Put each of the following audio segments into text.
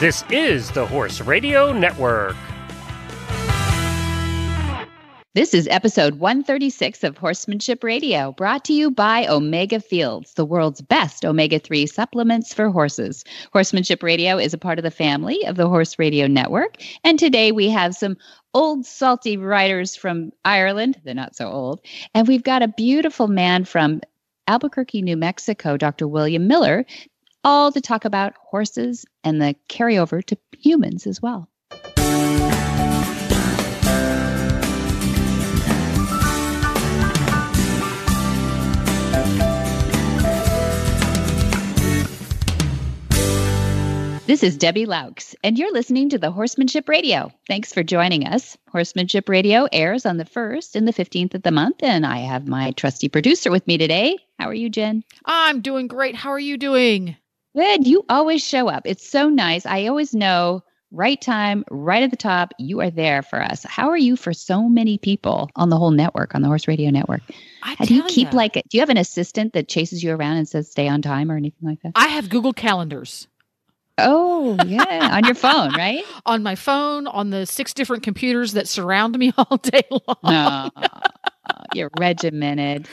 This is the Horse Radio Network. This is episode 136 of Horsemanship Radio, brought to you by Omega Fields, the world's best omega 3 supplements for horses. Horsemanship Radio is a part of the family of the Horse Radio Network. And today we have some old salty writers from Ireland. They're not so old. And we've got a beautiful man from Albuquerque, New Mexico, Dr. William Miller, all to talk about horses and the carryover to humans as well. This is Debbie Loucks, and you're listening to the Horsemanship Radio. Thanks for joining us. Horsemanship Radio airs on the 1st and the 15th of the month, and I have my trusty producer with me today. How are you, Jen? I'm doing great. How are you doing? Good. You always show up. It's so nice. I always know right time, right at the top, you are there for us. How are you for so many people on the whole network, on the Horse Radio Network? I How do you keep ya. like, do you have an assistant that chases you around and says stay on time or anything like that? I have Google Calendars Oh, yeah, on your phone, right? on my phone, on the six different computers that surround me all day long. No, you're regimented.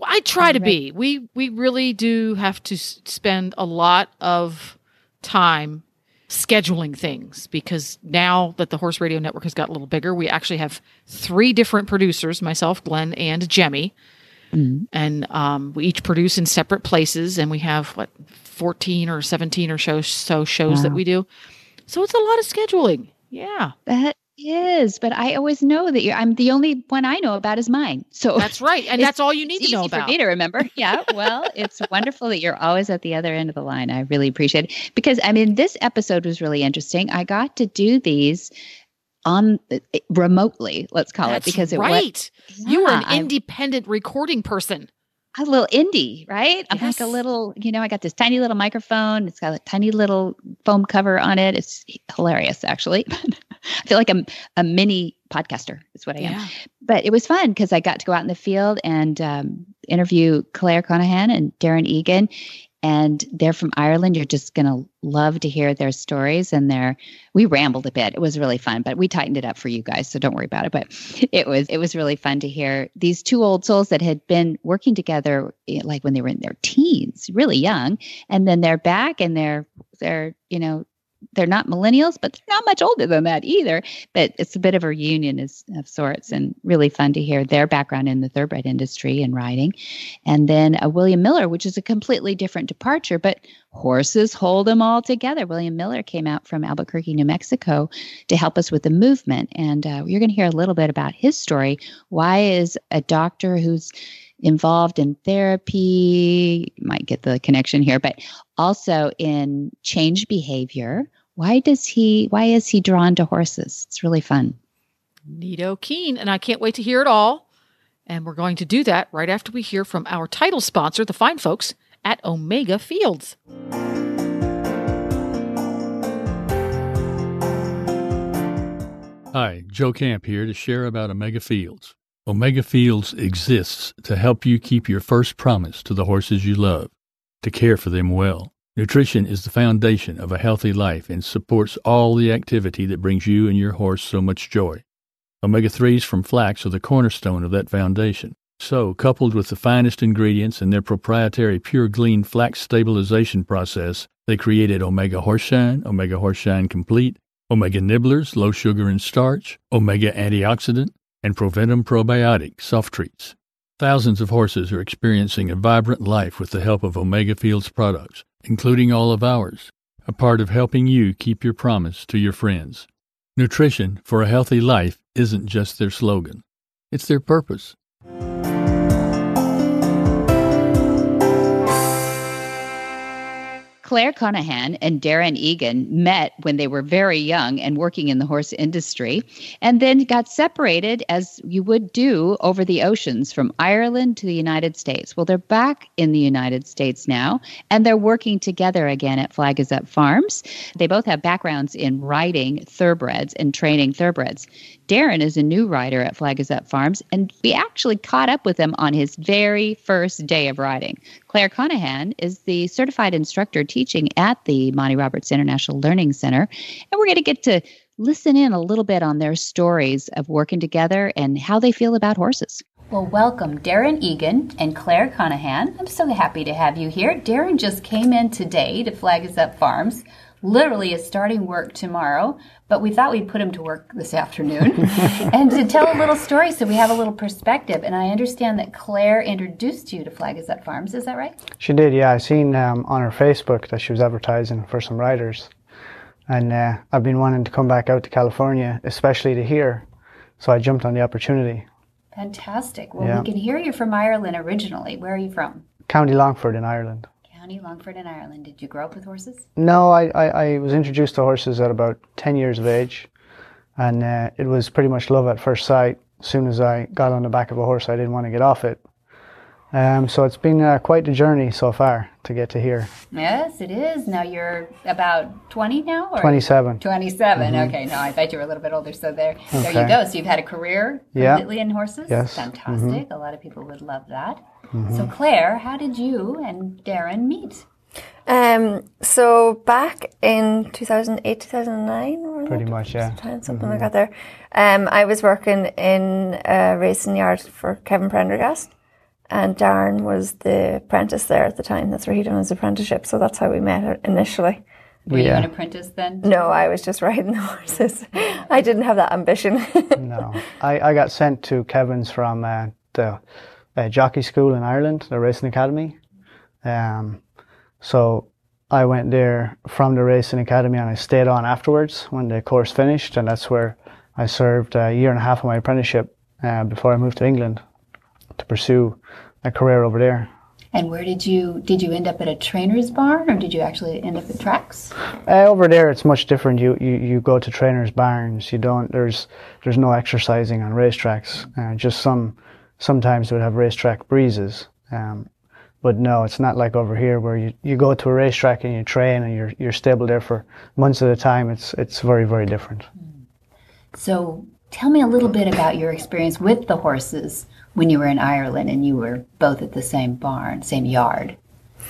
Well, I try to be. We we really do have to s- spend a lot of time scheduling things because now that the Horse Radio Network has got a little bigger, we actually have three different producers: myself, Glenn, and Jemmy. Mhm. and um, we each produce in separate places and we have what 14 or 17 or so, so shows that we do so it's a lot of scheduling yeah That is, but I always know that you're. I'm the only one I know about is mine. So that's right and that's all you need to know easy about for me to remember. Yeah, well, it's wonderful that you're always at the other end of the line. I really appreciate it because I mean, this episode was really interesting. I got to do these on eh, remotely, let's call that's it, because it was right you were an Yeah, I- independent recording person a little indie, right? I'm like a little, you know, I got this tiny little microphone. It's got a tiny little foam cover on it. It's hilarious, actually. I feel like I'm a mini podcaster. Is what I am. but it was fun because I got to go out in the field and um, interview Claire Conahan and Darren Egan. And they're from Ireland. You're just going to love to hear their stories. And their, we rambled a bit. It was really fun, but we tightened it up for you guys. So don't worry about it. But it was, it was really fun to hear these two old souls that had been working together, eh, like when they were in their teens, really young. And then they're back and they're, they're, you know, they're not millennials, but they're not much older than that either but it's a bit of a reunion as, of sorts and really fun to hear their background in the thoroughbred industry and riding. And then uh, William Miller, which is a completely different departure, but horses hold them all together. William Miller came out from Albuquerque, New Mexico to help us with the movement. And uh, you're going to hear a little bit about his story. Why is a doctor who's involved in therapy, you might get the connection here, but also in change behavior. Why does he why is he drawn to horses? It's really fun. Nito Keen, and I can't wait to hear it all. And we're going to do that right after we hear from our title sponsor, the fine folks at Omega Fields. Hi, Joe Camp here to share about Omega Fields. Omega Fields exists to help you keep your first promise to the horses you love, to care for them well. Nutrition is the foundation of a healthy life and supports all the activity that brings you and your horse so much joy. Omega 3s from flax are the cornerstone of that foundation. So, coupled with the finest ingredients and their proprietary pure glean flax stabilization process, they created Omega Horseshine, Omega Horseshine Complete, Omega Nibblers, low sugar and starch, Omega Antioxidant, and Proventum Probiotic soft treats. Thousands of horses are experiencing a vibrant life with the help of Omega Fields products, including all of ours, a part of helping you keep your promise to your friends. Nutrition for a healthy life isn't just their slogan, it's their purpose. Claire Conahan and Darren Egan met when they were very young and working in the horse industry, and then got separated as you would do over the oceans from Ireland to the United States. Well, they're back in the United States now, and they're working together again at Flag is Up Farms. They both have backgrounds in riding thoroughbreds and training thoroughbreds. Darren is a new rider at Flag is Up Farms, and we actually caught up with him on his very first day of riding. Claire Conahan is the certified instructor teaching at the Monty Roberts International Learning Center. And we're going to get to listen in a little bit on their stories of working together and how they feel about horses. Well, welcome, Darren Egan and Claire Conahan. I'm so happy to have you here. Darren just came in today to Flag Is Up Farms. Literally is starting work tomorrow, but we thought we'd put him to work this afternoon and to tell a little story so we have a little perspective. And I understand that Claire introduced you to Flag Up Farms. Is that right? She did, yeah. I seen um, on her Facebook that she was advertising for some riders, and uh, I've been wanting to come back out to California, especially to here. So I jumped on the opportunity. Fantastic. Well, yeah. we can hear you from Ireland originally. Where are you from? County Longford in Ireland. County Longford in Ireland. Did you grow up with horses? No, I, I, I was introduced to horses at about 10 years of age. And uh, it was pretty much love at first sight. As soon as I got on the back of a horse, I didn't want to get off it. Um, so it's been uh, quite a journey so far to get to here. Yes, it is. Now you're about 20 now? Or? 27. 27. Mm-hmm. Okay, no, I bet you were a little bit older. So there, okay. there you go. So you've had a career completely yeah. in horses? Yes. Fantastic. Mm-hmm. A lot of people would love that. Mm-hmm. So Claire, how did you and Darren meet? Um, so back in 2008, 2009, pretty much, yeah, something mm-hmm. like that. There, um, I was working in a racing yard for Kevin Prendergast, and Darren was the apprentice there at the time. That's where he done his apprenticeship. So that's how we met initially. Were yeah. you an apprentice then? No, I was just riding the horses. I didn't have that ambition. no, I, I got sent to Kevin's from uh, the uh, jockey school in Ireland, the racing academy. Um, so I went there from the racing academy and I stayed on afterwards when the course finished, and that's where I served a year and a half of my apprenticeship uh, before I moved to England to pursue a career over there. And where did you did you end up at a trainer's barn, or did you actually end up at tracks? Uh, over there, it's much different. You, you you go to trainers' barns. You don't. There's there's no exercising on racetracks. Uh, just some sometimes they would have racetrack breezes. Um, but no, it's not like over here where you, you go to a racetrack and you train and you're you're stable there for months at a time. It's it's very very different. So tell me a little bit about your experience with the horses when you were in Ireland and you were both at the same barn, same yard.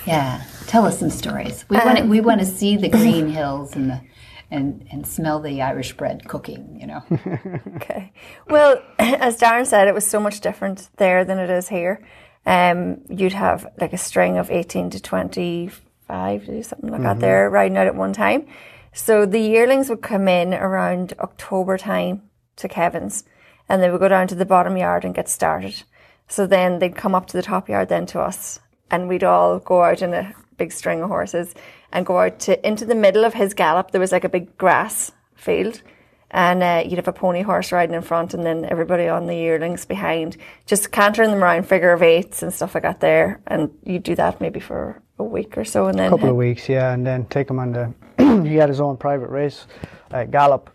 Yeah, tell us some stories. We um, want to, we want to see the green hills and the and and smell the Irish bread cooking. You know. okay. Well, as Darren said, it was so much different there than it is here. Um, you'd have like a string of eighteen to twenty five, something like mm-hmm. that there riding out at one time. So the yearlings would come in around October time to Kevin's and they would go down to the bottom yard and get started. So then they'd come up to the top yard then to us and we'd all go out in a big string of horses and go out to into the middle of his gallop. There was like a big grass field and uh, you'd have a pony horse riding in front and then everybody on the yearlings behind, just cantering them around figure of eights and stuff like that there. And you'd do that maybe for a week or so and then... A couple of weeks, yeah, and then take him on the... he had his own private race, uh, gallop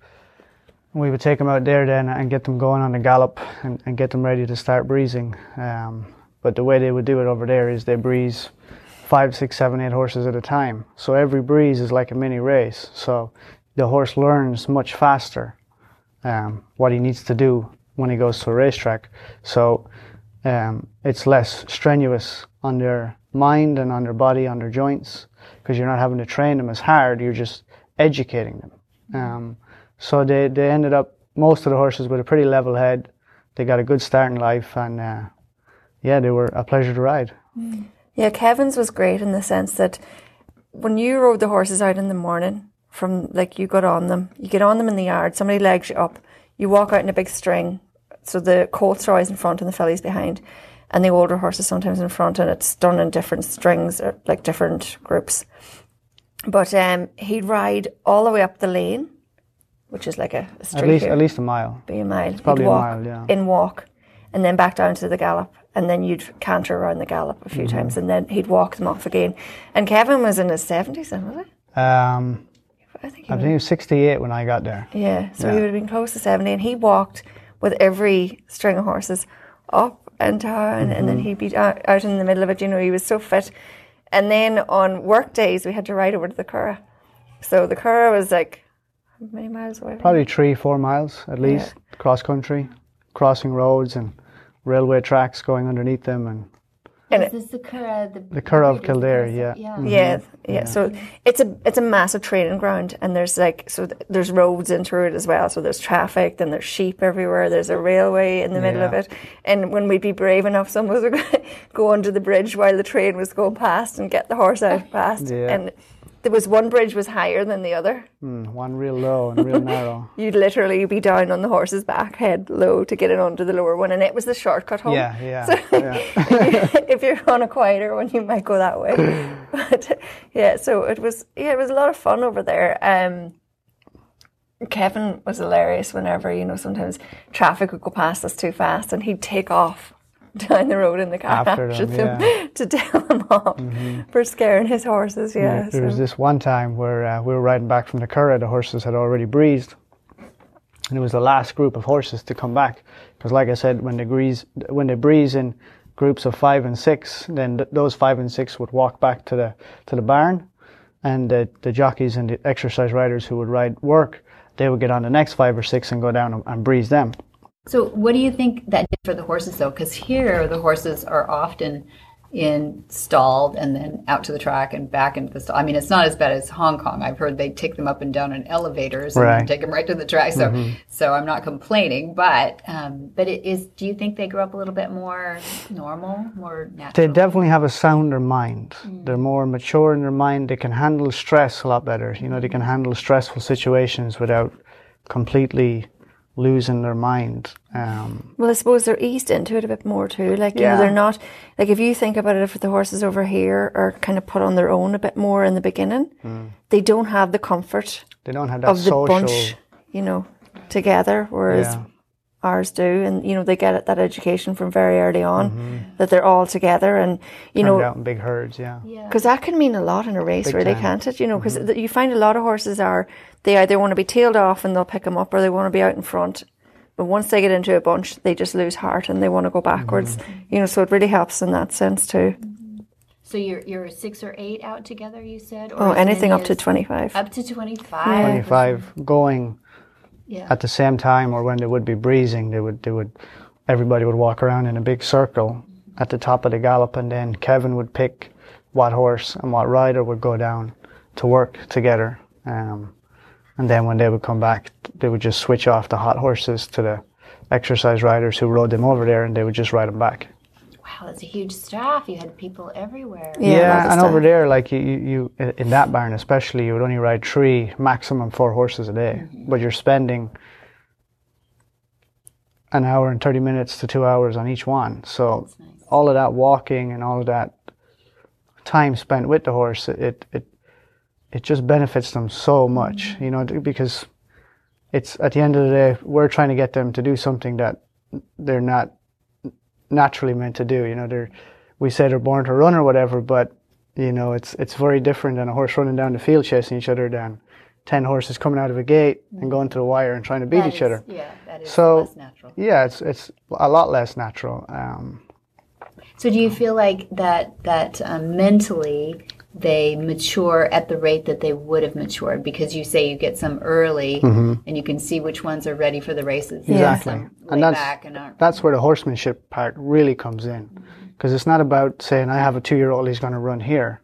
we would take them out there then and get them going on the gallop and, and get them ready to start breezing. Um, but the way they would do it over there is they breeze five, six, seven, eight horses at a time. So every breeze is like a mini race. So the horse learns much faster um, what he needs to do when he goes to a racetrack. So um, it's less strenuous on their mind and on their body, on their joints, because you're not having to train them as hard. You're just educating them. Um, so they, they ended up, most of the horses with a pretty level head. They got a good start in life and uh, yeah, they were a pleasure to ride. Yeah, Kevin's was great in the sense that when you rode the horses out in the morning, from like you got on them, you get on them in the yard, somebody legs you up, you walk out in a big string. So the colts are always in front and the fillies behind, and the older horses sometimes in front, and it's done in different strings, or like different groups. But um, he'd ride all the way up the lane which is like a, a street. At least, here. at least a mile. Be a mile. It's probably walk, a mile, yeah. In walk, and then back down to the gallop, and then you'd canter around the gallop a few mm-hmm. times, and then he'd walk them off again. And Kevin was in his seventies, then was he? Um, I think he, I think he was sixty-eight when I got there. Yeah, so yeah. he would have been close to seventy, and he walked with every string of horses up and down, mm-hmm. and then mm-hmm. he'd be out, out in the middle of it. You know, he was so fit. And then on work days, we had to ride over to the Curragh. So the Curragh was like many miles away? Probably three, four miles at least, yeah. cross country, crossing roads and railway tracks going underneath them, and And Is this the Curragh? The, The Curragh of breed is Kildare, Curragh, yeah. yeah. Mm-hmm. Yeah, yeah. So it's a it's a massive training ground, and there's like so th- there's roads into it as well. So there's traffic, then there's sheep everywhere. There's a railway in the middle of it, and when we'd be brave enough, some of us would go under the bridge while the train was going past and get the horse out past. Yeah. And there was one bridge was higher than the other. Mm, one real low and real narrow. You'd literally be down on the horse's back, head low, to get it onto the lower one, and it was the shortcut home. Yeah, yeah, So- yeah. if you're on a quieter one, you might go that way. but yeah, so it was yeah, it was a lot of fun over there. Um, Kevin was hilarious whenever you know sometimes traffic would go past us too fast, and he'd take off down the road in the car After after them, them to tell him off for scaring his horses. Yeah, There was this one time where uh, we were riding back from the Curragh, the horses had already breezed, and it was the last group of horses to come back. Because, like I said, when they breeze, when they breeze in groups of five and six, then th- those five and six would walk back to the to the barn, and the, the jockeys and the exercise riders who would ride work, they would get on the next five or six and go down and, and breeze them. So, what do you think that did for the horses, though? Because here the horses are often installed and then out to the track and back into the stall. I mean, it's not as bad as Hong Kong. I've heard they take them up and down in elevators and take them right to the track. So, so I'm not complaining, but um, but it is. Do you think they grow up a little bit more normal, more natural? They definitely have a sounder mind. They're more mature in their mind. They can handle stress a lot better. You know, they can handle stressful situations without completely losing their mind. Um, Well, I suppose they're eased into it a bit more too. Like, you know, they're not, like, if you think about it, if the horses over here are kind of put on their own a bit more in the beginning, they don't have the comfort they don't have that of the social. bunch, you know, together, whereas Yeah. Ours do. And, you know, they get that education from very early on mm-hmm. that they're all together. And, you turned know, out in big herds. Yeah. because that can mean a lot in a race, Big really, time. can't it? You know, because mm-hmm. you find a lot of horses are they either want to be tailed off and they'll pick them up, or they want to be out in front. But once they get into a bunch, they just lose heart and they want to go backwards. Mm-hmm. You know, so it really helps in that sense too. So you're you're six or eight out together, you said, or Oh, anything up to twenty five. Up to twenty five. 25 going Yeah. at the same time or when they would be breezing they would they would everybody would walk around in a big circle at the top of the gallop and then Kevin would pick what horse and what rider would go down to work together um, and then when they would come back they would just switch off the hot horses to the exercise riders who rode them over there and they would just ride them back Wow, that's a huge staff. You had people everywhere. Yeah, a lot of and over there, like you, you, you, in that barn especially, you would only ride three, maximum four horses a day. Mm-hmm. But you're spending an hour and thirty minutes to two hours on each one. So nice. all of that walking and all of that time spent with the horse, it it it just benefits them so much, mm-hmm. you know, because it's at the end of the day, we're trying to get them to do something that they're not naturally meant to do. You know, they're we say they're born to run or whatever, but you know, it's it's very different than a horse running down the field chasing each other than ten horses coming out of a gate and going to the wire and trying to beat That each is- other. Yeah, that is So- less natural. Yeah, it's it's a lot less natural. Um, So do you feel like that that um, mentally they mature at the rate that they would have matured because you say you get some early and you can see which ones are ready for the races. Mm-hmm. Exactly. some And lay that's- back and that's where the horsemanship part really comes in, because it's not about saying I have a two-year-old he's going to run here.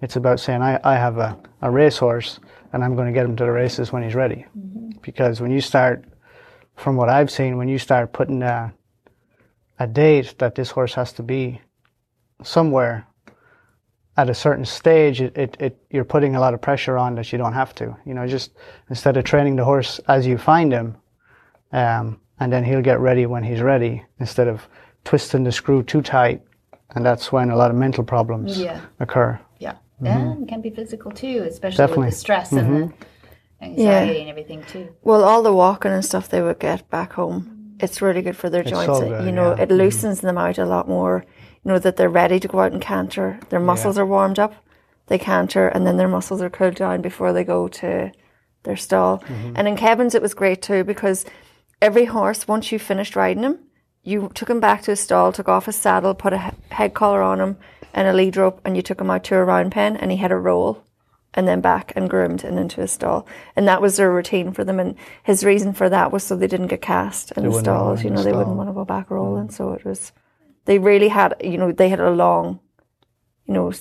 It's about saying I, I have a, a racehorse and I'm going to get him to the races when he's ready. Because when you start, from what I've seen, when you start putting a, a date that this horse has to be somewhere at a certain stage, it, it, it you're putting a lot of pressure on that you don't have to. You know, just instead of training the horse as you find him, um, and then he'll get ready when he's ready instead of twisting the screw too tight, and that's when a lot of mental problems Yeah. occur. Yeah. Mm-hmm. And it can be physical too, especially Definitely. with the stress and mm-hmm. the anxiety and everything too. Well, all the walking and stuff they would get back home, it's really good for their It's joints. so good, you know, yeah. it mm-hmm. loosens them out a lot more. You know that they're ready to go out and canter. Their muscles are warmed up. They canter, and then their muscles are cooled down before they go to their stall. Mm-hmm. And in Kevin's, it was great too because every horse, once you finished riding him, you took him back to his stall, took off his saddle, put a head collar on him and a lead rope, and you took him out to a round pen, and he had a roll and then back and groomed and into his stall. And that was their routine for them. And his reason for that was so they didn't get cast in the stalls. You the know, they wouldn't want to go back rolling. So it was, they really had, you know, they had a long, you know,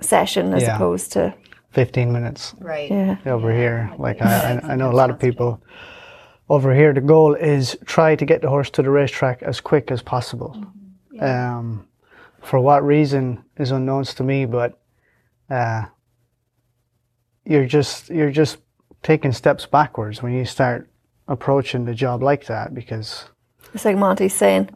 session as Yeah. opposed to, 15 minutes Right. yeah. over here. Like I, I, I know a lot of people over here. The goal is try to get the horse to the racetrack as quick as possible. Um, for what reason is unknowns to me, but uh, you're just you're just taking steps backwards when you start approaching the job like that because It's like Monty's saying,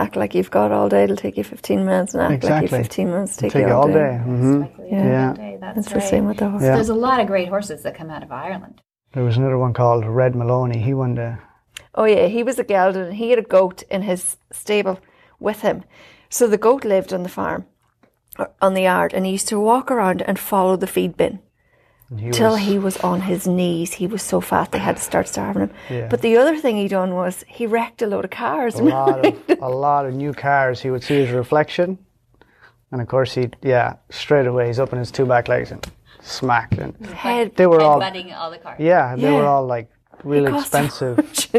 act like you've got all day, it'll take you 15 minutes, and act like you've 15 minutes take, take you it all all day. day. hmm Yeah. Yeah. That's It's right. the same with the horse. Yeah. There's a lot of great horses that come out of Ireland. There was another one called Red Maloney. He won the Oh yeah, he was a gelding. and he had a goat in his stable with him. So the goat lived on the farm, on the yard, and he used to walk around and follow the feed bin he till was, he was on his knees. He was so fat they had to start starving him. Yeah. But the other thing he done was he wrecked a load of cars. a lot of a lot of new cars. He would see his reflection, and of course he yeah straight away he's up on his two back legs and smacked and head. they were all Headbutting all the cars. yeah they were all like really expensive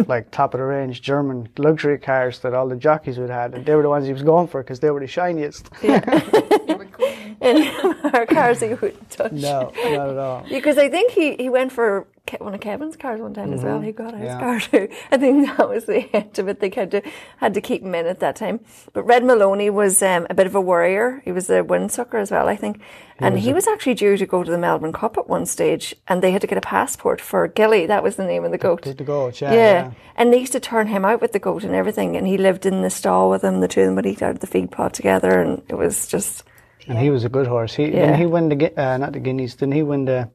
like top of the range German luxury cars that all the jockeys would have and they were the ones he was going for because they were the shiniest. in our cars he wouldn't touch. no, not at all. Because I think he, he went for Ke- one of Kevin's cars one time as well. He got his Mm-hmm. Yeah. car too. I think that was the end of it. They had to had to keep him in at that time. But Red Maloney was um, a bit of a warrior. He was a windsucker as well, I think. And he was actually due to go to the Melbourne Cup at one stage, and they had to get a passport for Gilly. That was the name of the goat. Did the goat, yeah, Yeah. yeah. and they used to turn him out with the goat and everything, and he lived in the stall with him. The two of them would eat out of the feed pot together, and it was just And he was a good horse. He Yeah. didn't he win the uh, not the Guineas? Didn't he win the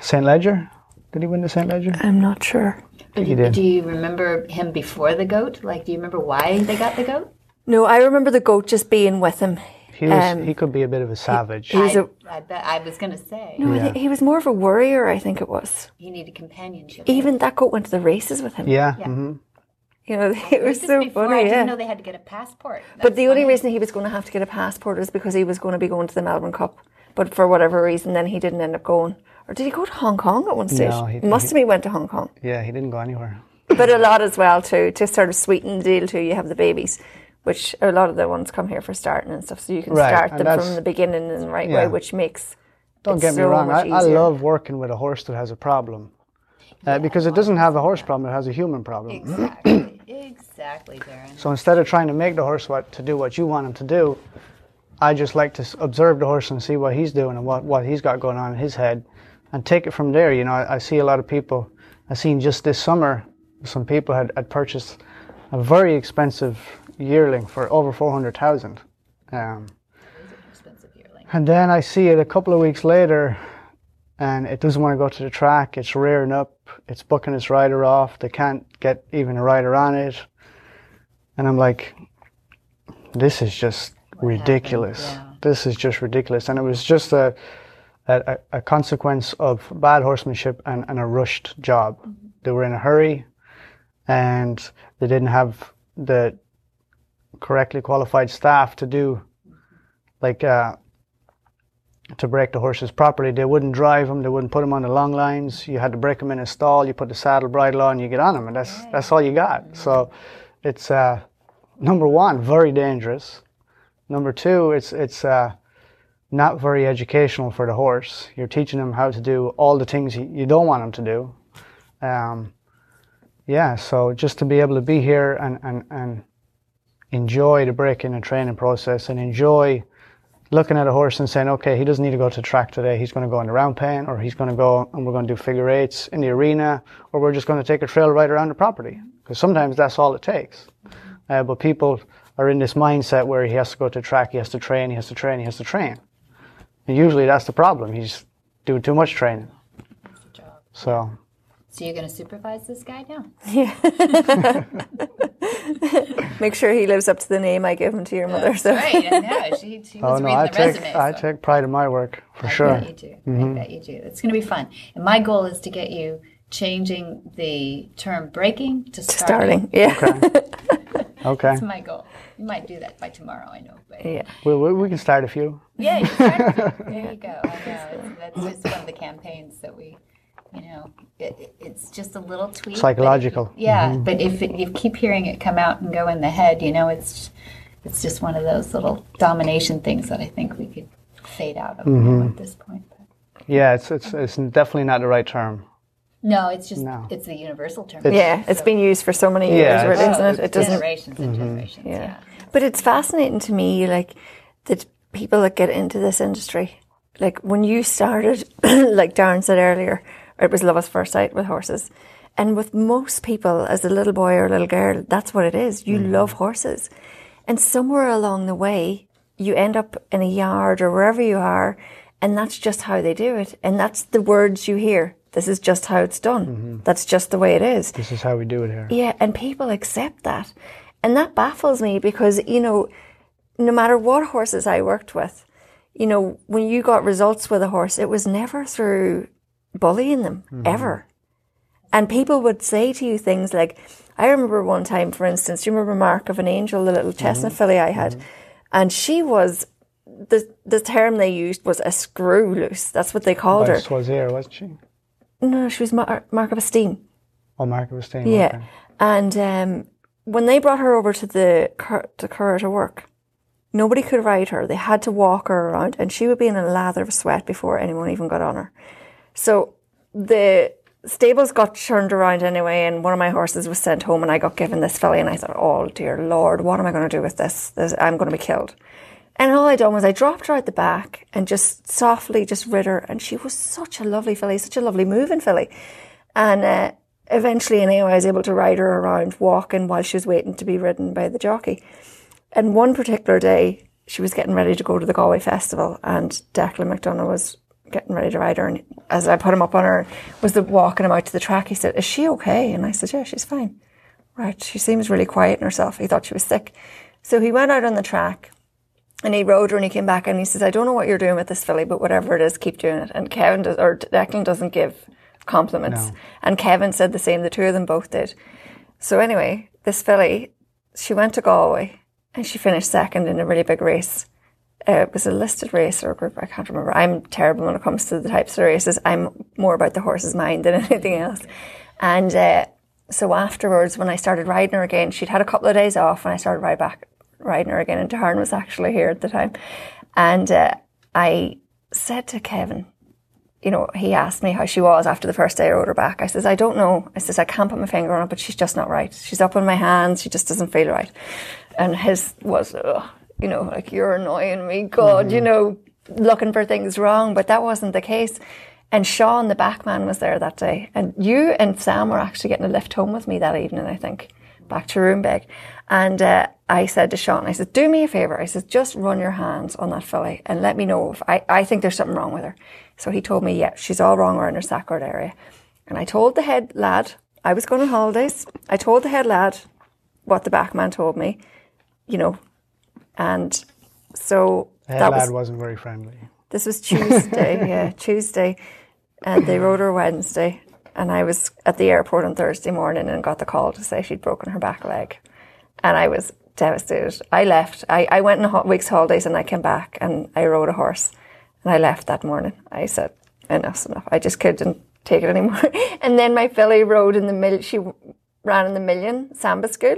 Saint Leger? Did he win the Saint Leger? I'm not sure. think he did. Do you remember him before the goat? Like, do you remember why they got the goat? No, I remember the goat just being with him. He was Um, he could be a bit of a savage. He was I, a I bet I was going to say no, Yeah. think he was more of a warrior. I think it was. he needed companionship. Even that goat went to the races with him. yeah. Yeah. hmm You know, it was so before, I funny. didn't Yeah. know they had to get a passport. But That's the only reason he was going to have to get a passport was because he was going to be going to the Melbourne Cup. But for whatever reason, then he didn't end up going. Or did he go to Hong Kong at one stage? No, he- Must he- have been went to Hong Kong. Yeah, he didn't go anywhere. But a lot as well too to sort of sweeten the deal too. You have the babies, which a lot of the ones come here for starting and stuff, so you can Right, start them from the beginning in the right Yeah. way, which makes Don't it get me so wrong. much I, I love working with a horse that has a problem. Uh, because it doesn't have a horse problem, it has a human problem. Exactly. Exactly, Darren. So instead of trying to make the horse what to do what you want him to do, I just like to observe the horse and see what he's doing and what, what he's got going on in his head and take it from there. You know, I, I see a lot of people, I seen just this summer, some people had, had purchased a very expensive yearling for over 400,000. Um, and then I see it a couple of weeks later and it doesn't want to go to the track. It's rearing up. It's bucking its rider off. They can't get even a rider on it. And I'm like, this is just ridiculous. Yeah. This is just ridiculous. And it was just a, a, a- consequence of bad horsemanship and, and a rushed job. They were in a hurry and they didn't have the correctly qualified staff to do like uh, to break the horses properly. They wouldn't drive them. They wouldn't put them on the long lines. You had to break them in a stall. You put the saddle bridle on. You get on them, and that's that's all you got. So it's uh, number one, very dangerous. Number two, it's it's uh, not very educational for the horse. You're teaching them how to do all the things you, don't want them to do. Um, yeah, so just to be able to be here and, and, and enjoy the break-in and training process and enjoy looking at a horse and saying, okay, he doesn't need to go to track today. He's going to go in the round pen, or he's going to go and we're going to do figure eights in the arena, or we're just going to take a trail right around the property. Because sometimes that's all it takes. Uh, but people are in this mindset where he has to go to track, he has to train, he has to train, he has to train. And usually that's the problem. He's doing too much training. So So you're going to supervise this guy now? Yeah. Make sure he lives up to the name I give him to your mother. So Right, I know. She, she Oh no, reading I the take resume. I so take pride in my work for sure. I sure. bet you do. I mm-hmm. bet you do. It's going to be fun. And my goal is to get you changing the term breaking to starting. starting, yeah, Okay, That's my goal. You might do that by tomorrow, I know. But yeah. we, we, we can start a few. yeah, you start. there you go. I know. It's, that's just one of the campaigns that we you know, it, it- it's just a little tweak. but if you- Psychological. yeah, mm-hmm. but if it, you keep hearing it come out and go in the head, you know, it's it's just one of those little domination things that I think we could fade out of now mm-hmm. at this point. But Yeah, it's it's it's definitely not the right term. no, it's just No. it's the universal term. It's- Yeah, it's been used for so many Yeah, years, really, it's- isn't it? It doesn't. generations and mm-hmm. generations. Yeah. But it's fascinating to me, like that people that get into this industry, like when you started, like Darren said earlier, it was love at first sight with horses. And with most people, as a little boy or a little girl, that's what it is. You mm. love horses. And somewhere along the way, you end up in a yard or wherever you are, and that's just how they do it. And that's the words you hear. This is just how it's done. Mm-hmm. That's just the way it is. This is how we do it here. Yeah, and people accept that. And that baffles me because, you know, no matter what horses I worked with, you know, when you got results with a horse, it was never through bullying them, mm-hmm. ever. And people would say to you things like, I remember one time, for instance, you remember Mark of an Angel, the little chestnut mm-hmm. filly I had, mm-hmm. and she was, the, the term they used was a screw loose. That's what they called her. Vice was here, wasn't she? No, she was Mar- Mark of Esteem. Oh, Mark was staying. Yeah. okay. And um, when they brought her over to the cur- to Curragh to work, nobody could ride her. They had to walk her around, and she would be in a lather of sweat before anyone even got on her. So the stables got turned around anyway, and one of my horses was sent home, and I got given this filly, and I thought, oh dear lord, what am I going to do with this? this I'm going to be killed. And all I done was I dropped her out the back and just softly just rid her, and she was such a lovely filly, such a lovely moving filly. And uh, eventually, anyway, I was able to ride her around walking while she was waiting to be ridden by the jockey. And one particular day, she was getting ready to go to the Galway Festival, and Declan McDonogh was getting ready to ride her. And as I put him up on her, was the, walking him out to the track, he said, Is she okay? And I said, Yeah, she's fine. Right, she seems really quiet in herself. He thought she was sick. So he went out on the track and he rode her and he came back and he says, I don't know what you're doing with this filly, but whatever it is, keep doing it. And Kevin does, or Declan doesn't give compliments. No. And Kevin said the same. The two of them both did. So anyway, this filly, she went to Galway and she finished second in a really big race. Uh, it was a listed race or a group, I can't remember. I'm terrible when it comes to the types of races. I'm more about the horse's mind than anything else. And uh, so afterwards, when I started riding her again, she'd had a couple of days off and I started ride back, riding her again. And Darren was actually here at the time. And uh, I said to Kevin, you know, he asked me how she was after the first day I rode her back. I says, I don't know. I says, I can't put my finger on it, but she's just not right. She's up in my hands. She just doesn't feel right. And his was, Ugh, you know, like, you're annoying me, God, you know, looking for things wrong. But that wasn't the case. And Sean, the backman, was there that day. And you and Sam were actually getting a lift home with me that evening, I think, back to Roombeg. And uh, I said to Sean, I said, do me a favour. I said, just run your hands on that filly and let me know if I, I think there's something wrong with her. So he told me, yeah, she's all wrong around her sacred area. And I told the head lad, I was going on holidays. I told the head lad what the backman told me, you know, and so that head was, wasn't very friendly. this was Tuesday, yeah, Tuesday. And they rode her Wednesday. And I was at the airport on Thursday morning and got the call to say she'd broken her back leg. And I was devastated. I left. I, I went on a week's holidays and I came back and I rode a horse. And I left that morning. I said, enough's enough. I just couldn't take it anymore. and then my filly rode in the mill. She ran in the million Samba school.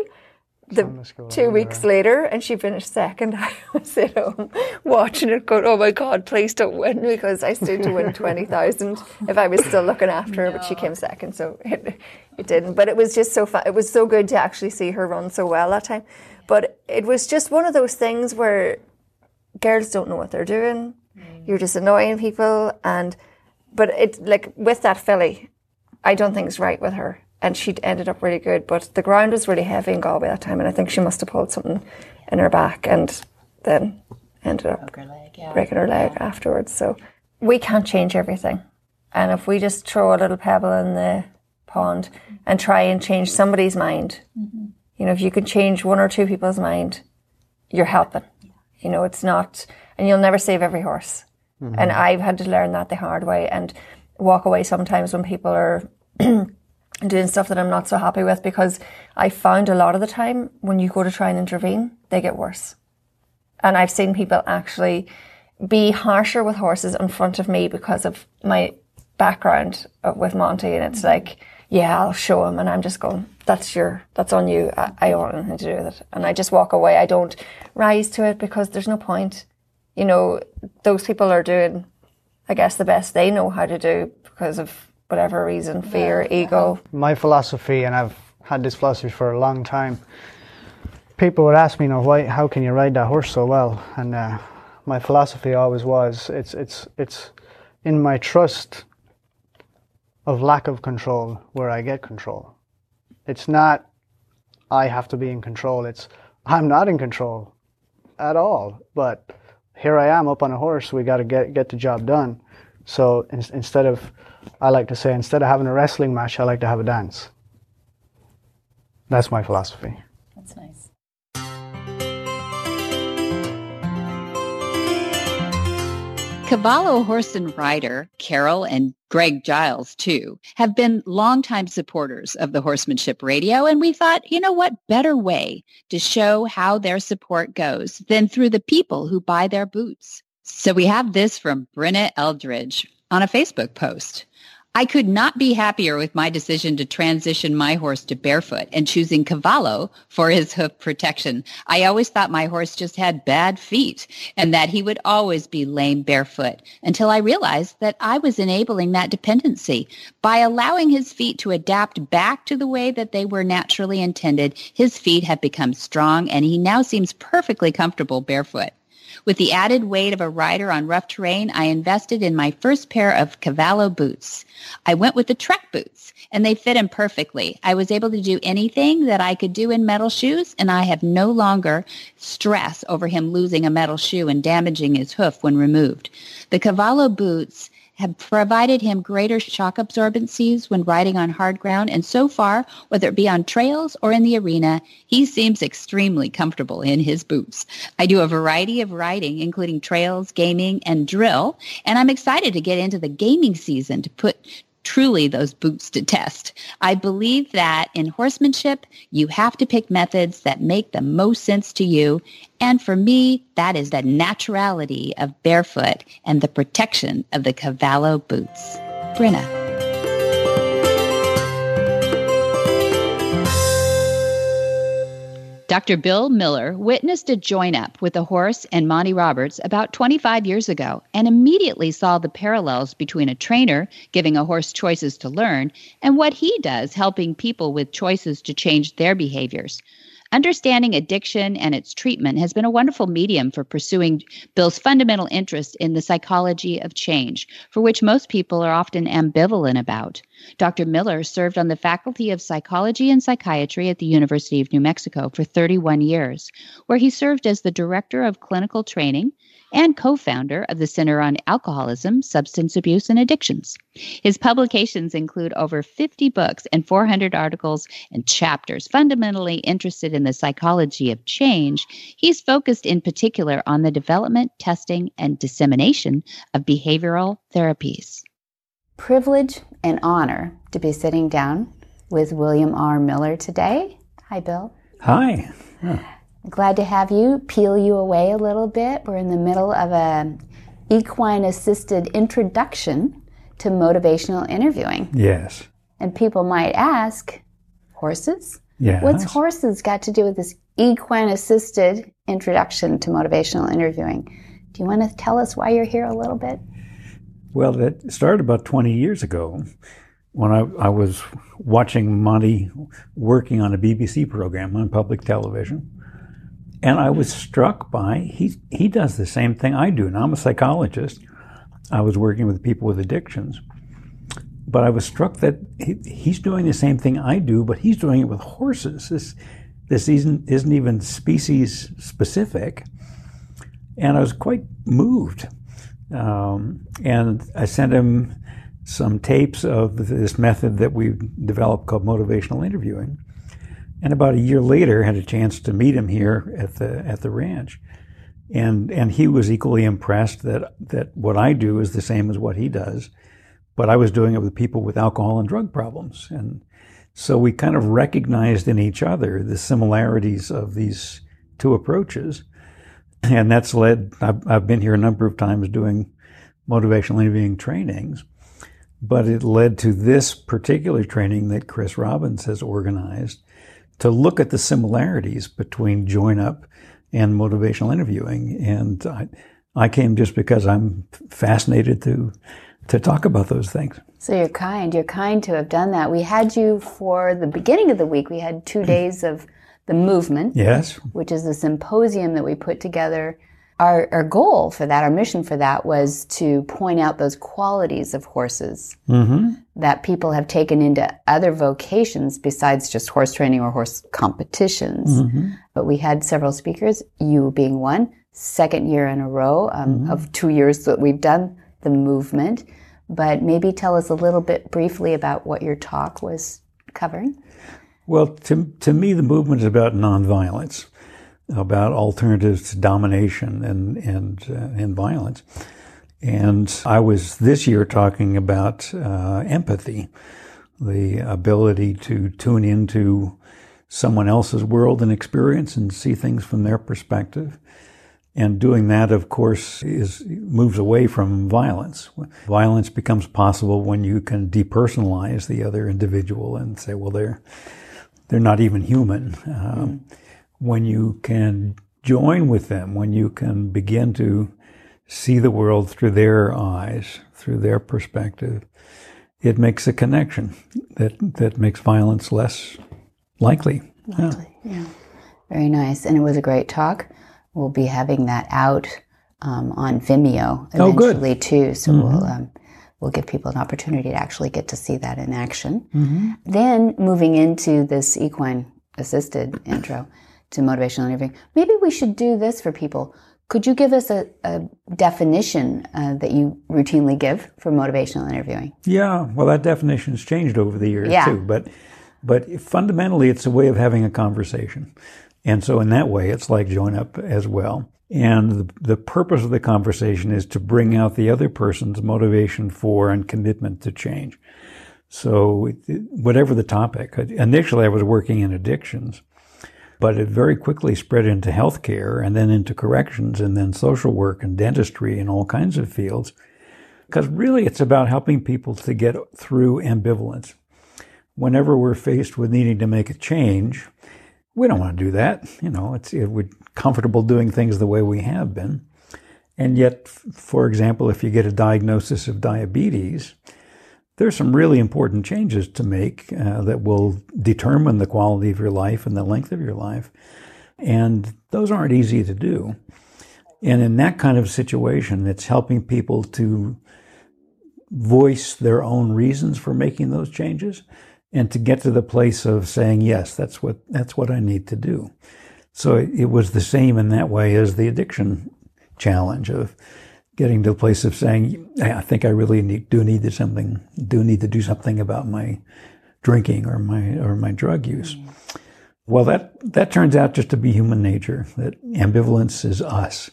The school, two weeks later, and she finished second. I was at home watching it, going, "Oh my God, please don't win!" Because I stood to win twenty thousand if I was still looking after her. But she came second, so it, it didn't. But it was just so fun. It was so good to actually see her run so well that time. But it was just one of those things where girls don't know what they're doing. Mm. You're just annoying people, and but it like with that filly, I don't think it's right with her. And she'd ended up really good, but the ground was really heavy in Galway that time, and I think she must have pulled something in her back, and then ended up her leg, yeah. breaking her leg afterwards. So we can't change everything, and if we just throw a little pebble in the pond and try and change somebody's mind, mm-hmm. you know, if you can change one or two people's mind, you're helping. You know, it's not, and you'll never save every horse. Mm-hmm. And I've had to learn that the hard way and walk away sometimes when people are doing stuff that I'm not so happy with because I found a lot of the time when you go to try and intervene, they get worse. And I've seen people actually be harsher with horses in front of me because of my background with Monty, and it's like, yeah, I'll show him, and I'm just going, that's your, that's on you. I, I don't want anything to do with it, and I just walk away. I don't rise to it because there's no point. You know, those people are doing, I guess, the best they know how to do because of whatever reason, fear, ego. My philosophy, and I've had this philosophy for a long time. People would ask me, you know, why, how can you ride that horse so well? And uh, my philosophy always was, it's, it's, it's in my trust of lack of control where I get control. It's not I have to be in control. It's I'm not in control at all. But here I am up on a horse. We got to get get the job done. So in, instead of, I like to say, instead of having a wrestling match, I like to have a dance. That's my philosophy. That's nice. Cavallo horse and rider Carol and Greg Giles, too, have been longtime supporters of the horsemanship radio. And we thought, you know what better way to show how their support goes than through the people who buy their boots. So we have this from Brenna Eldridge on a Facebook post. I could not be happier with my decision to transition my horse to barefoot and choosing Cavallo for his hoof protection. I always thought my horse just had bad feet and that he would always be lame barefoot until I realized that I was enabling that dependency. By allowing his feet to adapt back to the way that they were naturally intended, his feet have become strong and he now seems perfectly comfortable barefoot. With the added weight of a rider on rough terrain, I invested in my first pair of Cavallo boots. I went with the Trek boots, and they fit him perfectly. I was able to do anything that I could do in metal shoes, and I have no longer stress over him losing a metal shoe and damaging his hoof when removed. The Cavallo boots have provided him greater shock absorbencies when riding on hard ground, and so far, whether it be on trails or in the arena, he seems extremely comfortable in his boots. I do a variety of riding, including trails, gaming, and drill, and I'm excited to get into the gaming season to put truly those boots to test. I believe that in horsemanship, you have to pick methods that make the most sense to you. And for me, that is the naturality of barefoot and the protection of the Cavallo boots. Brenna. Dr. Bill Miller witnessed a join up with a horse and Monty Roberts about 25 years ago and immediately saw the parallels between a trainer giving a horse choices to learn and what he does helping people with choices to change their behaviors. Understanding addiction and its treatment has been a wonderful medium for pursuing Bill's fundamental interest in the psychology of change, for which most people are often ambivalent about. Dr. Miller served on the Faculty of Psychology and Psychiatry at the University of New Mexico for 31 years, where he served as the Director of Clinical Training and co founder of the Center on Alcoholism, Substance Abuse, and Addictions. His publications include over 50 books and 400 articles and chapters. Fundamentally interested in the psychology of change, he's focused in particular on the development, testing, and dissemination of behavioral therapies. Privilege and honor to be sitting down with William R. Miller today. Hi, Bill. Hi. Glad to have you. Peel you away a little bit. We're in the middle of a equine assisted introduction to motivational interviewing. Yes. And people might ask, horses? Yes. What's horses got to do with this equine assisted introduction to motivational interviewing? Do you want to tell us why you're here a little bit? Well, that started about 20 years ago when I, I was watching Monty working on a BBC program on public television. And I was struck by he he does the same thing I do. Now I'm a psychologist. I was working with people with addictions, but I was struck that he, he's doing the same thing I do, but he's doing it with horses. This this isn't isn't even species specific, and I was quite moved. Um, and I sent him some tapes of this method that we've developed called motivational interviewing and about a year later, had a chance to meet him here at the at the ranch, and and he was equally impressed that that what I do is the same as what he does, but I was doing it with people with alcohol and drug problems, and so we kind of recognized in each other the similarities of these two approaches, and that's led. I've, I've been here a number of times doing motivational interviewing trainings, But it led to this particular training that Chris Robbins has organized to look at the similarities between join up and motivational interviewing. And I, I came just because I'm fascinated to to talk about those things. So you're kind. You're kind to have done that. We had you for the beginning of the week. We had two days of the movement. Yes. Which is a symposium that we put together. Our, our goal for that, our mission for that was to point out those qualities of horses Mm-hmm. that people have taken into other vocations besides just horse training or horse competitions. Mm-hmm. But we had several speakers, you being one, second year in a row um, Mm-hmm. of two years that we've done the movement. But maybe tell us a little bit briefly about what your talk was covering. Well, to, to me, the movement is about nonviolence, about alternatives to domination and, and, uh, and violence. And I was this year talking about uh, empathy, the ability to tune into someone else's world and experience and see things from their perspective. And doing that, of course, is moves away from violence. Violence becomes possible when you can depersonalize the other individual and say, well, they're they're not even human. Um, When you can join with them, when you can begin to see the world through their eyes, through their perspective, it makes a connection that that makes violence less likely. Likely, yeah. Very nice. And it was a great talk. We'll be having that out um, on Vimeo Oh, good. eventually too. So we'll um, we'll give people an opportunity to actually get to see that in action. Then moving into this equine assisted intro to motivational interviewing, maybe we should do this for people. Could you give us a, a definition uh, that you routinely give for motivational interviewing? Yeah, well, that definition's changed over the years Yeah. too, but but fundamentally, it's a way of having a conversation, and so in that way, it's like join up as well. And the, the purpose of the conversation is to bring out the other person's motivation for and commitment to change. So, whatever the topic, initially I was working in addictions, but it very quickly spread into healthcare and then into corrections and then social work and dentistry and all kinds of fields. Because really, it's about helping people to get through ambivalence. Whenever we're faced with needing to make a change, we don't want to do that. You know, it's it, we're comfortable doing things the way we have been. And yet, for example, if you get a diagnosis of diabetes, there's some really important changes to make uh, that will determine the quality of your life and the length of your life. And those aren't easy to do. And in that kind of situation, it's helping people to voice their own reasons for making those changes and to get to the place of saying, yes, that's what, that's what I need to do. So it, it was the same in that way as the addiction challenge of getting to the place of saying, I think I really need, do need to something, do need to do something about my drinking or my, or my drug use. Well, that, that turns out just to be human nature, that ambivalence is us.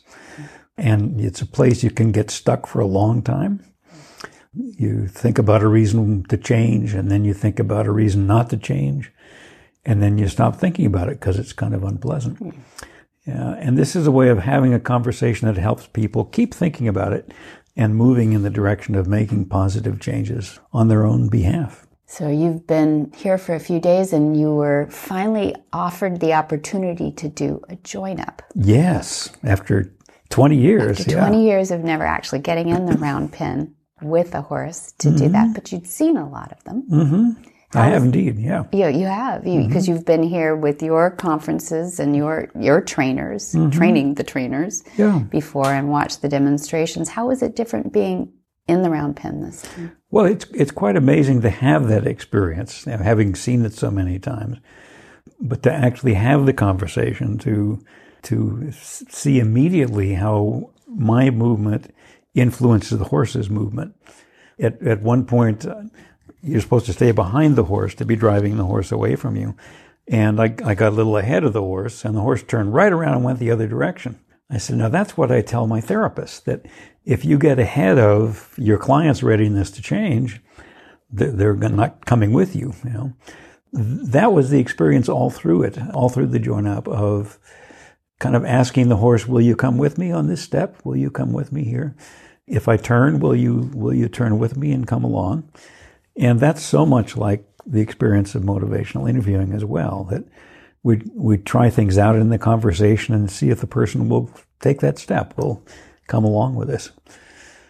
And it's a place you can get stuck for a long time. You think about a reason to change, and then you think about a reason not to change, and then you stop thinking about it because it's kind of unpleasant. Yeah, and this is a way of having a conversation that helps people keep thinking about it and moving in the direction of making positive changes on their own behalf. So you've been here for a few days and you were finally offered the opportunity to do a join up. Yes, after 20 years. After yeah. 20 years of never actually getting in the round pen with a horse to do that, but you'd seen a lot of them. Mm-hmm. I have indeed, yeah. You, you have, because you, mm-hmm. because you've been here with your conferences and your, your trainers, mm-hmm. training the trainers Yeah. before and watched the demonstrations. How is it different being in the round pen this time? Well, it's it's quite amazing to have that experience, having seen it so many times, but to actually have the conversation, to to see immediately how my movement influences the horse's movement. At at one point, you're supposed to stay behind the horse to be driving the horse away from you, and I I got a little ahead of the horse, and the horse turned right around and went the other direction. I said, now that's what I tell my therapist that if you get ahead of your client's readiness to change, they're, not coming with you. You know, that was the experience all through it, all through the join up of kind of asking the horse, "Will you come with me on this step? Will you come with me here?" If I turn, will you will you turn with me and come along? And that's so much like the experience of motivational interviewing as well. That we we try things out in the conversation and see if the person will take that step, will come along with us.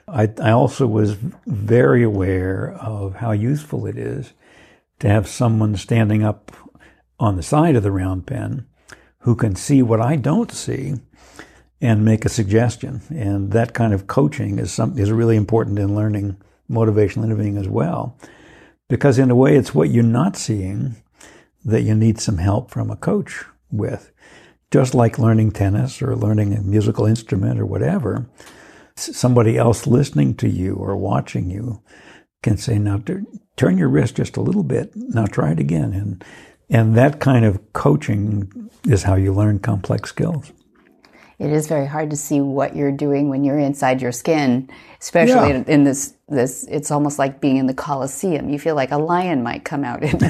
I, I also was very aware of how useful it is to have someone standing up on the side of the round pen who can see what I don't see and make a suggestion. And that kind of coaching is some, is really important in learning motivational interviewing as well. Because in a way, it's what you're not seeing that you need some help from a coach with. Just like learning tennis or learning a musical instrument or whatever, somebody else listening to you or watching you can say, now turn your wrist just a little bit. Now try it again. And, and that kind of coaching is how you learn complex skills it is very hard to see what you're doing when you're inside your skin, especially yeah. in this this it's almost like being in the Colosseum. You feel like a lion might come out in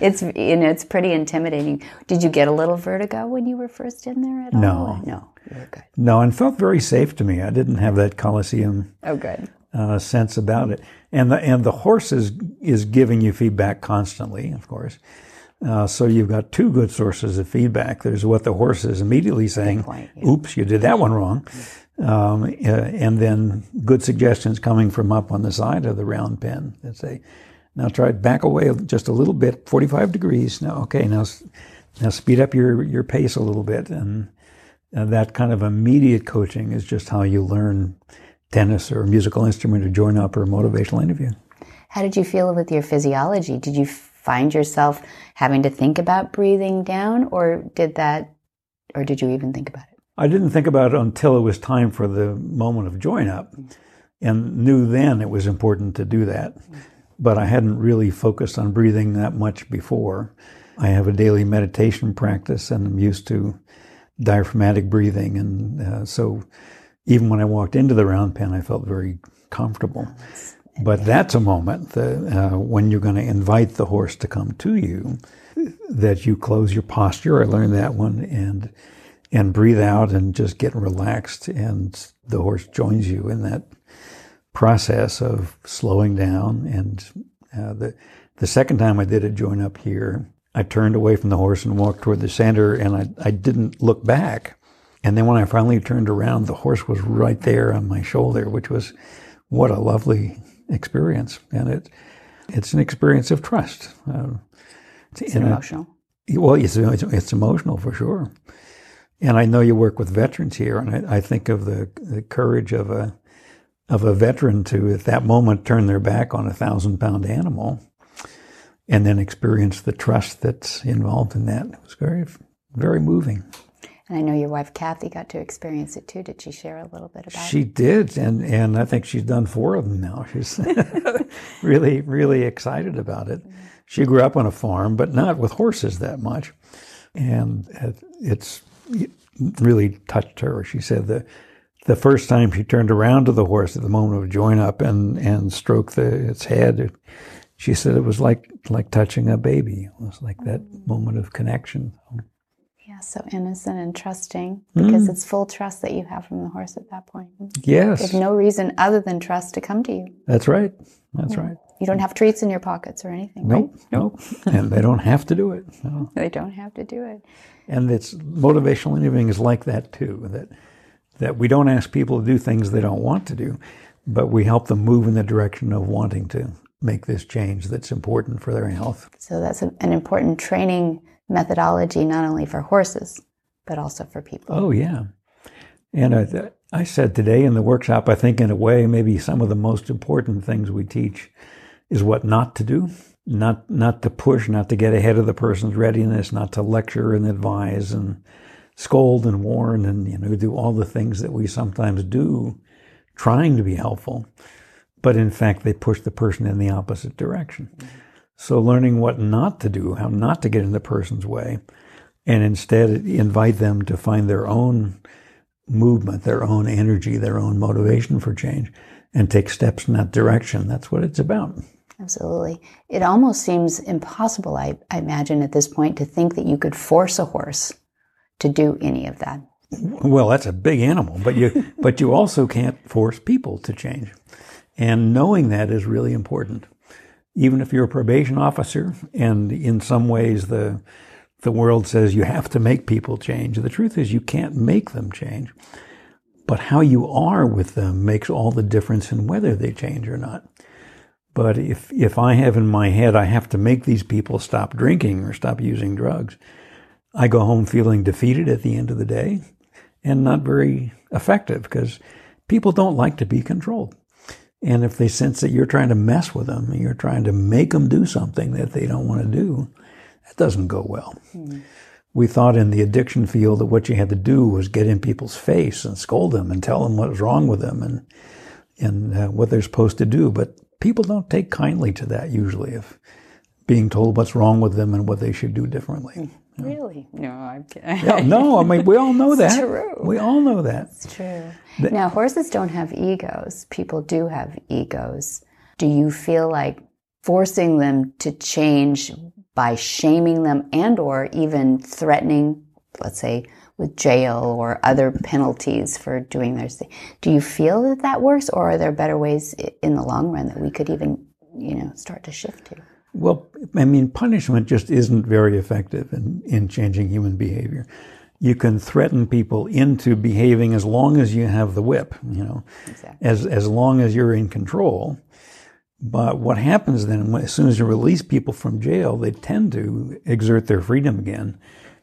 it's and it's pretty intimidating. Did you get a little vertigo when you were first in there at no. all? No. No. No, and felt very safe to me. I didn't have that Colosseum oh, good. Uh, sense about it. And the and the horse is is giving you feedback constantly, of course. Uh, so you've got two good sources of feedback. There's what the horse is immediately saying, point, yeah. "Oops, you did that one wrong," um, uh, and then good suggestions coming from up on the side of the round pen that say, "Now try back away just a little bit, 45 degrees. Now, okay, now now speed up your your pace a little bit." And, and that kind of immediate coaching is just how you learn tennis or a musical instrument or join up or a motivational interview. How did you feel with your physiology? Did you find yourself having to think about breathing down, or did that, or did you even think about it? I didn't think about it until it was time for the moment of join up, and knew then it was important to do that. But I hadn't really focused on breathing that much before. I have a daily meditation practice, and I'm used to diaphragmatic breathing, and uh, so even when I walked into the round pen, I felt very comfortable. But that's a moment that, uh, when you're going to invite the horse to come to you, that you close your posture. I learned that one, and and breathe out and just get relaxed, and the horse joins you in that process of slowing down. And uh, the the second time I did a join up here, I turned away from the horse and walked toward the center, and I I didn't look back. And then when I finally turned around, the horse was right there on my shoulder, which was what a lovely experience, and it it's an experience of trust. Uh, it's emotional. A, well, it's, it's, it's emotional for sure. And I know you work with veterans here, and I, I think of the, the courage of a of a veteran to, at that moment, turn their back on a thousand pound animal, and then experience the trust that's involved in that. It was very very moving. And I know your wife Kathy got to experience it too. Did she share a little bit about she it? She did, and and I think she's done four of them now. She's really really excited about it. She grew up on a farm, but not with horses that much, and it's really touched her. She said the the first time she turned around to the horse at the moment of join up and and stroke the its head, she said it was like like touching a baby. It was like that mm. moment of connection. Yeah, so innocent and trusting because mm. it's full trust that you have from the horse at that point. Yes. There's no reason other than trust to come to you. That's right. That's yeah. right. You don't have treats in your pockets or anything. Nope. Right? Nope. and they don't have to do it. No. They don't have to do it. And it's motivational interviewing is like that too. That that we don't ask people to do things they don't want to do, but we help them move in the direction of wanting to make this change that's important for their health. So that's an important training methodology not only for horses but also for people. Oh yeah, and I, I said today in the workshop, I think in a way maybe some of the most important things we teach is what not to do. Not not to push, not to get ahead of the person's readiness, not to lecture and advise and scold and warn and you know do all the things that we sometimes do trying to be helpful but in fact they push the person in the opposite direction mm-hmm. So learning what not to do, how not to get in the person's way, and instead invite them to find their own movement, their own energy, their own motivation for change, and take steps in that direction. That's what it's about. Absolutely. It almost seems impossible, I, I imagine, at this point, to think that you could force a horse to do any of that. Well, that's a big animal, but you but you also can't force people to change. And knowing that is really important. Even if you're a probation officer and in some ways the the world says you have to make people change, the truth is you can't make them change. But how you are with them makes all the difference in whether they change or not. But if if I have in my head I have to make these people stop drinking or stop using drugs, I go home feeling defeated at the end of the day and not very effective because people don't like to be controlled. And if they sense that you're trying to mess with them, and you're trying to make them do something that they don't want to do, that doesn't go well. Mm. We thought in the addiction field that what you had to do was get in people's face and scold them and tell them what was wrong with them and and uh, what they're supposed to do. But people don't take kindly to that usually of being told what's wrong with them and what they should do differently. Mm. Really? No, I'm kidding. yeah, no, I mean, we all know it's that. true. We all know that. It's true. But, now, horses don't have egos. People do have egos. Do you feel like forcing them to change by shaming them and or even threatening, let's say, with jail or other penalties for doing their thing. Do you feel that that works or are there better ways in the long run that we could even, you know, start to shift to? Well, I mean, punishment just isn't very effective in, in changing human behavior. You can threaten people into behaving as long as you have the whip, you know, exactly. as, as long as you're in control. But what happens then, as soon as you release people from jail, they tend to exert their freedom again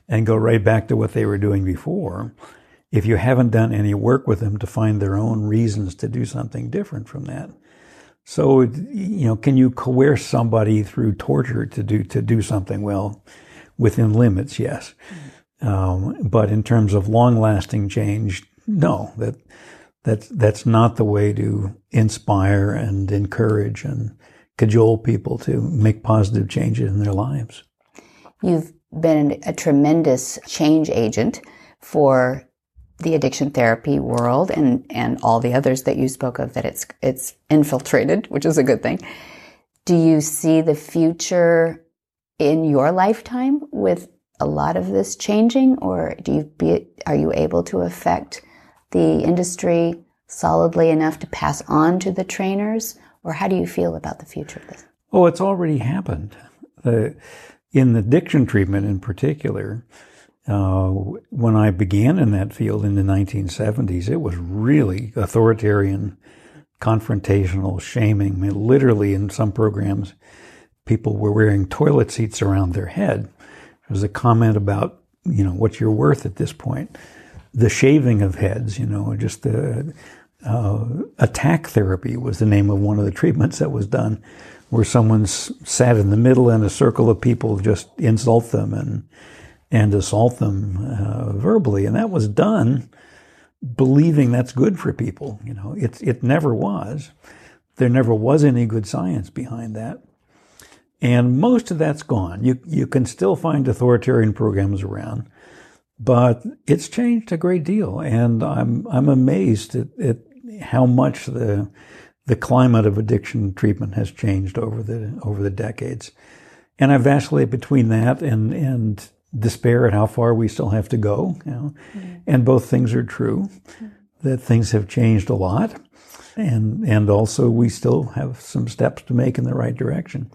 and go right back to what they were doing before. If you haven't done any work with them to find their own reasons to do something different from that. So, you know, can you coerce somebody through torture to do, to do something? Well, within limits, yes. Um, but in terms of long lasting change, no, that, that's, that's not the way to inspire and encourage and cajole people to make positive changes in their lives. You've been a tremendous change agent for the addiction therapy world and, and all the others that you spoke of that it's it's infiltrated, which is a good thing. Do you see the future in your lifetime with a lot of this changing or do you be are you able to affect the industry solidly enough to pass on to the trainers or how do you feel about the future of this? Oh, it's already happened. The, in the addiction treatment in particular, uh, when I began in that field in the 1970s, it was really authoritarian, confrontational, shaming. I mean, literally, in some programs, people were wearing toilet seats around their head. There was a comment about, you know, what you're worth at this point. The shaving of heads, you know, just the uh, attack therapy was the name of one of the treatments that was done, where someone sat in the middle and a circle of people just insult them and and assault them uh, verbally. And that was done believing that's good for people. You know, it, it never was. There never was any good science behind that. And most of that's gone. You, you can still find authoritarian programs around, but it's changed a great deal. And I'm, I'm amazed at, at how much the, the climate of addiction treatment has changed over the, over the decades. And I vacillate between that and, and despair at how far we still have to go. You know? mm-hmm. And both things are true, mm-hmm. that things have changed a lot. And, and also we still have some steps to make in the right direction.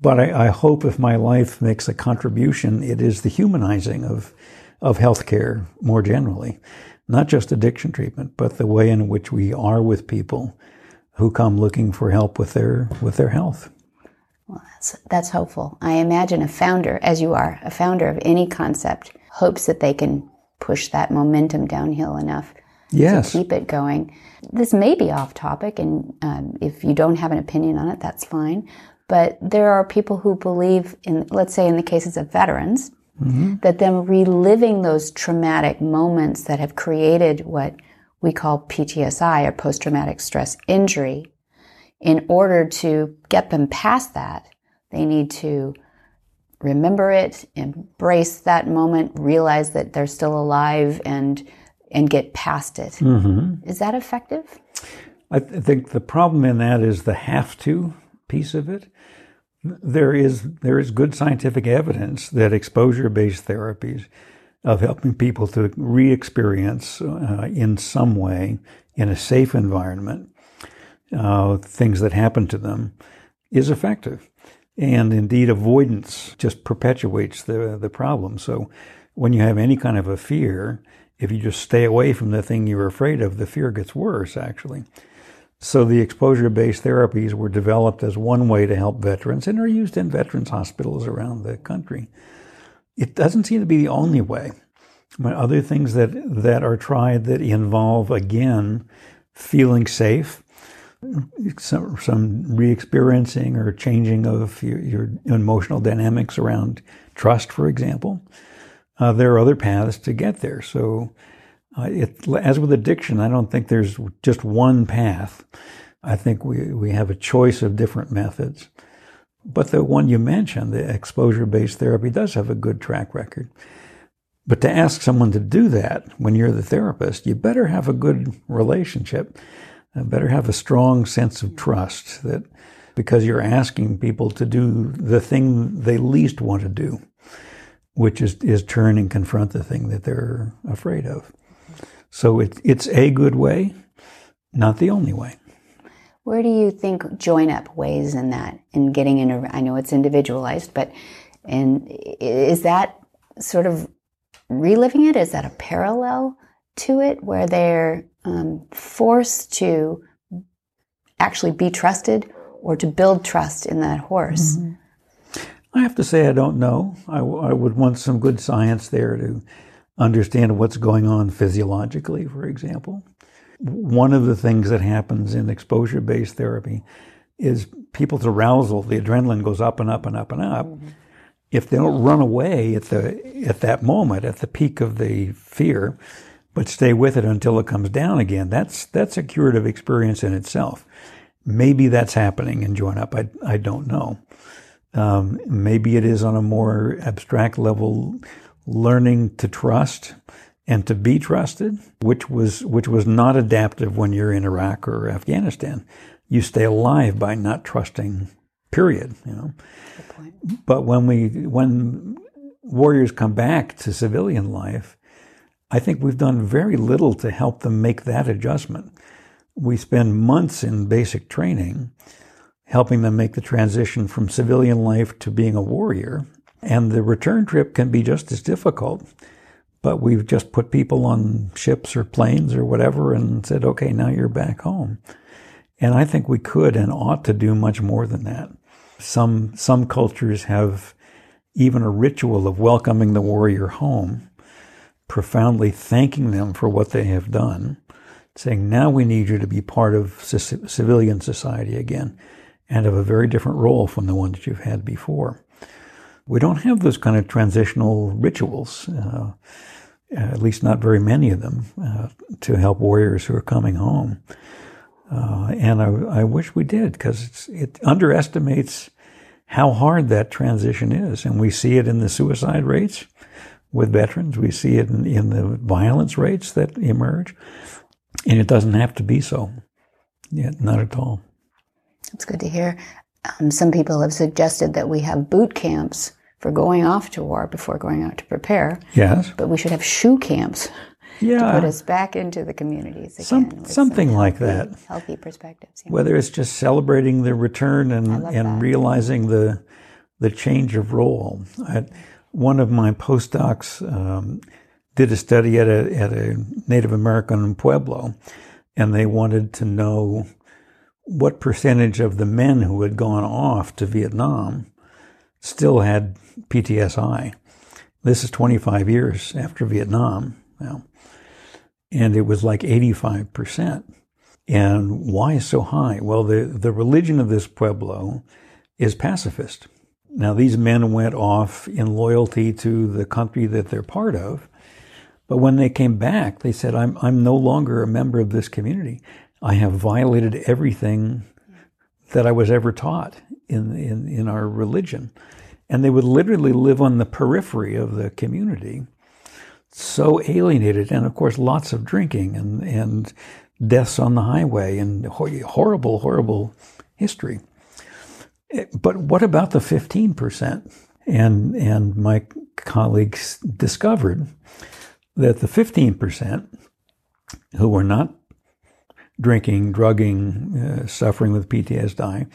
But I, I hope if my life makes a contribution, it is the humanizing of, of healthcare more generally. Not just addiction treatment, but the way in which we are with people who come looking for help with their, with their health. Well, that's, that's hopeful. I imagine a founder, as you are, a founder of any concept, hopes that they can push that momentum downhill enough yes. to keep it going. This may be off topic, and um, if you don't have an opinion on it, that's fine. But there are people who believe in, let's say, in the cases of veterans, mm-hmm. that them reliving those traumatic moments that have created what we call PTSI or post traumatic stress injury in order to get them past that, they need to remember it, embrace that moment, realize that they're still alive, and and get past it. Mm-hmm. Is that effective? I th- think the problem in that is the have to piece of it. There is there is good scientific evidence that exposure based therapies of helping people to re experience uh, in some way, in a safe environment, uh, things that happen to them is effective. And indeed, avoidance just perpetuates the, the problem. So when you have any kind of a fear, if you just stay away from the thing you're afraid of, the fear gets worse, actually. So the exposure based therapies were developed as one way to help veterans and are used in veterans hospitals around the country. It doesn't seem to be the only way. But other things that, that are tried that involve, again, feeling safe, some, some re-experiencing or changing of your, your emotional dynamics around trust, for example. Uh, there are other paths to get there. So, uh, it, as with addiction, I don't think there's just one path. I think we, we have a choice of different methods. But the one you mentioned, the exposure based therapy, does have a good track record. But to ask someone to do that when you're the therapist, you better have a good relationship. Better have a strong sense of trust that because you're asking people to do the thing they least want to do, which is, is turn and confront the thing that they're afraid of. So it, it's a good way, not the only way. Where do you think join up weighs in that in getting in a, I know it's individualized, but and is that sort of reliving it? Is that a parallel to it where they're um, forced to actually be trusted or to build trust in that horse? Mm-hmm. I have to say, I don't know. I, I would want some good science there to understand what's going on physiologically, for example. One of the things that happens in exposure based therapy is people's arousal, the adrenaline goes up and up and up and up. Mm-hmm if they don't run away at the at that moment, at the peak of the fear, but stay with it until it comes down again, that's that's a curative experience in itself. Maybe that's happening in join up. I I don't know. Um, maybe it is on a more abstract level, learning to trust and to be trusted, which was which was not adaptive when you're in Iraq or Afghanistan. You stay alive by not trusting. Period. You know. But when we when warriors come back to civilian life, I think we've done very little to help them make that adjustment. We spend months in basic training helping them make the transition from civilian life to being a warrior. And the return trip can be just as difficult. But we've just put people on ships or planes or whatever and said, okay, now you're back home. And I think we could and ought to do much more than that. Some, some cultures have even a ritual of welcoming the warrior home, profoundly thanking them for what they have done, saying, now we need you to be part of c- civilian society again and have a very different role from the one that you've had before. We don't have those kind of transitional rituals, uh, at least not very many of them, uh, to help warriors who are coming home. Uh, and I, I, wish we did because it underestimates how hard that transition is. And we see it in the suicide rates with veterans. We see it in, in the violence rates that emerge. And it doesn't have to be so. Yeah, not at all. That's good to hear. Um, some people have suggested that we have boot camps for going off to war before going out to prepare. Yes. But we should have shoe camps yeah. to put us back into the communities again. Some, something some like healthy, that. Healthy perspectives. Yeah. Whether it's just celebrating the return and, and that. realizing the the change of role. I, one of my postdocs um, did a study at a at a Native American pueblo, and they wanted to know what percentage of the men who had gone off to Vietnam still had PTSI. This is 25 years after Vietnam. Now, and it was like 85%. And why so high? Well, the, the religion of this Pueblo is pacifist. Now, these men went off in loyalty to the country that they're part of. But when they came back, they said, I'm, I'm no longer a member of this community. I have violated everything that I was ever taught in, in, in our religion. And they would literally live on the periphery of the community so alienated, and of course, lots of drinking and, and deaths on the highway and horrible, horrible history. But what about the 15%? And, and my colleagues discovered that the 15% who were not drinking, drugging, uh, suffering with PTSD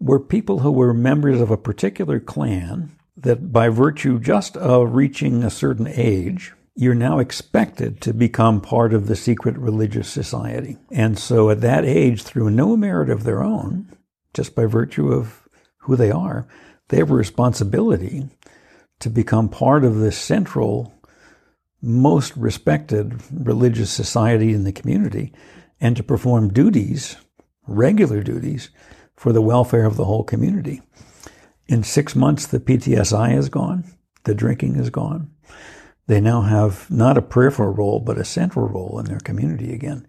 were people who were members of a particular clan that by virtue just of reaching a certain age, you're now expected to become part of the secret religious society. And so at that age, through no merit of their own, just by virtue of who they are, they have a responsibility to become part of the central, most respected religious society in the community and to perform duties, regular duties, for the welfare of the whole community. In six months, the PTSI is gone, the drinking is gone. They now have not a peripheral role, but a central role in their community again.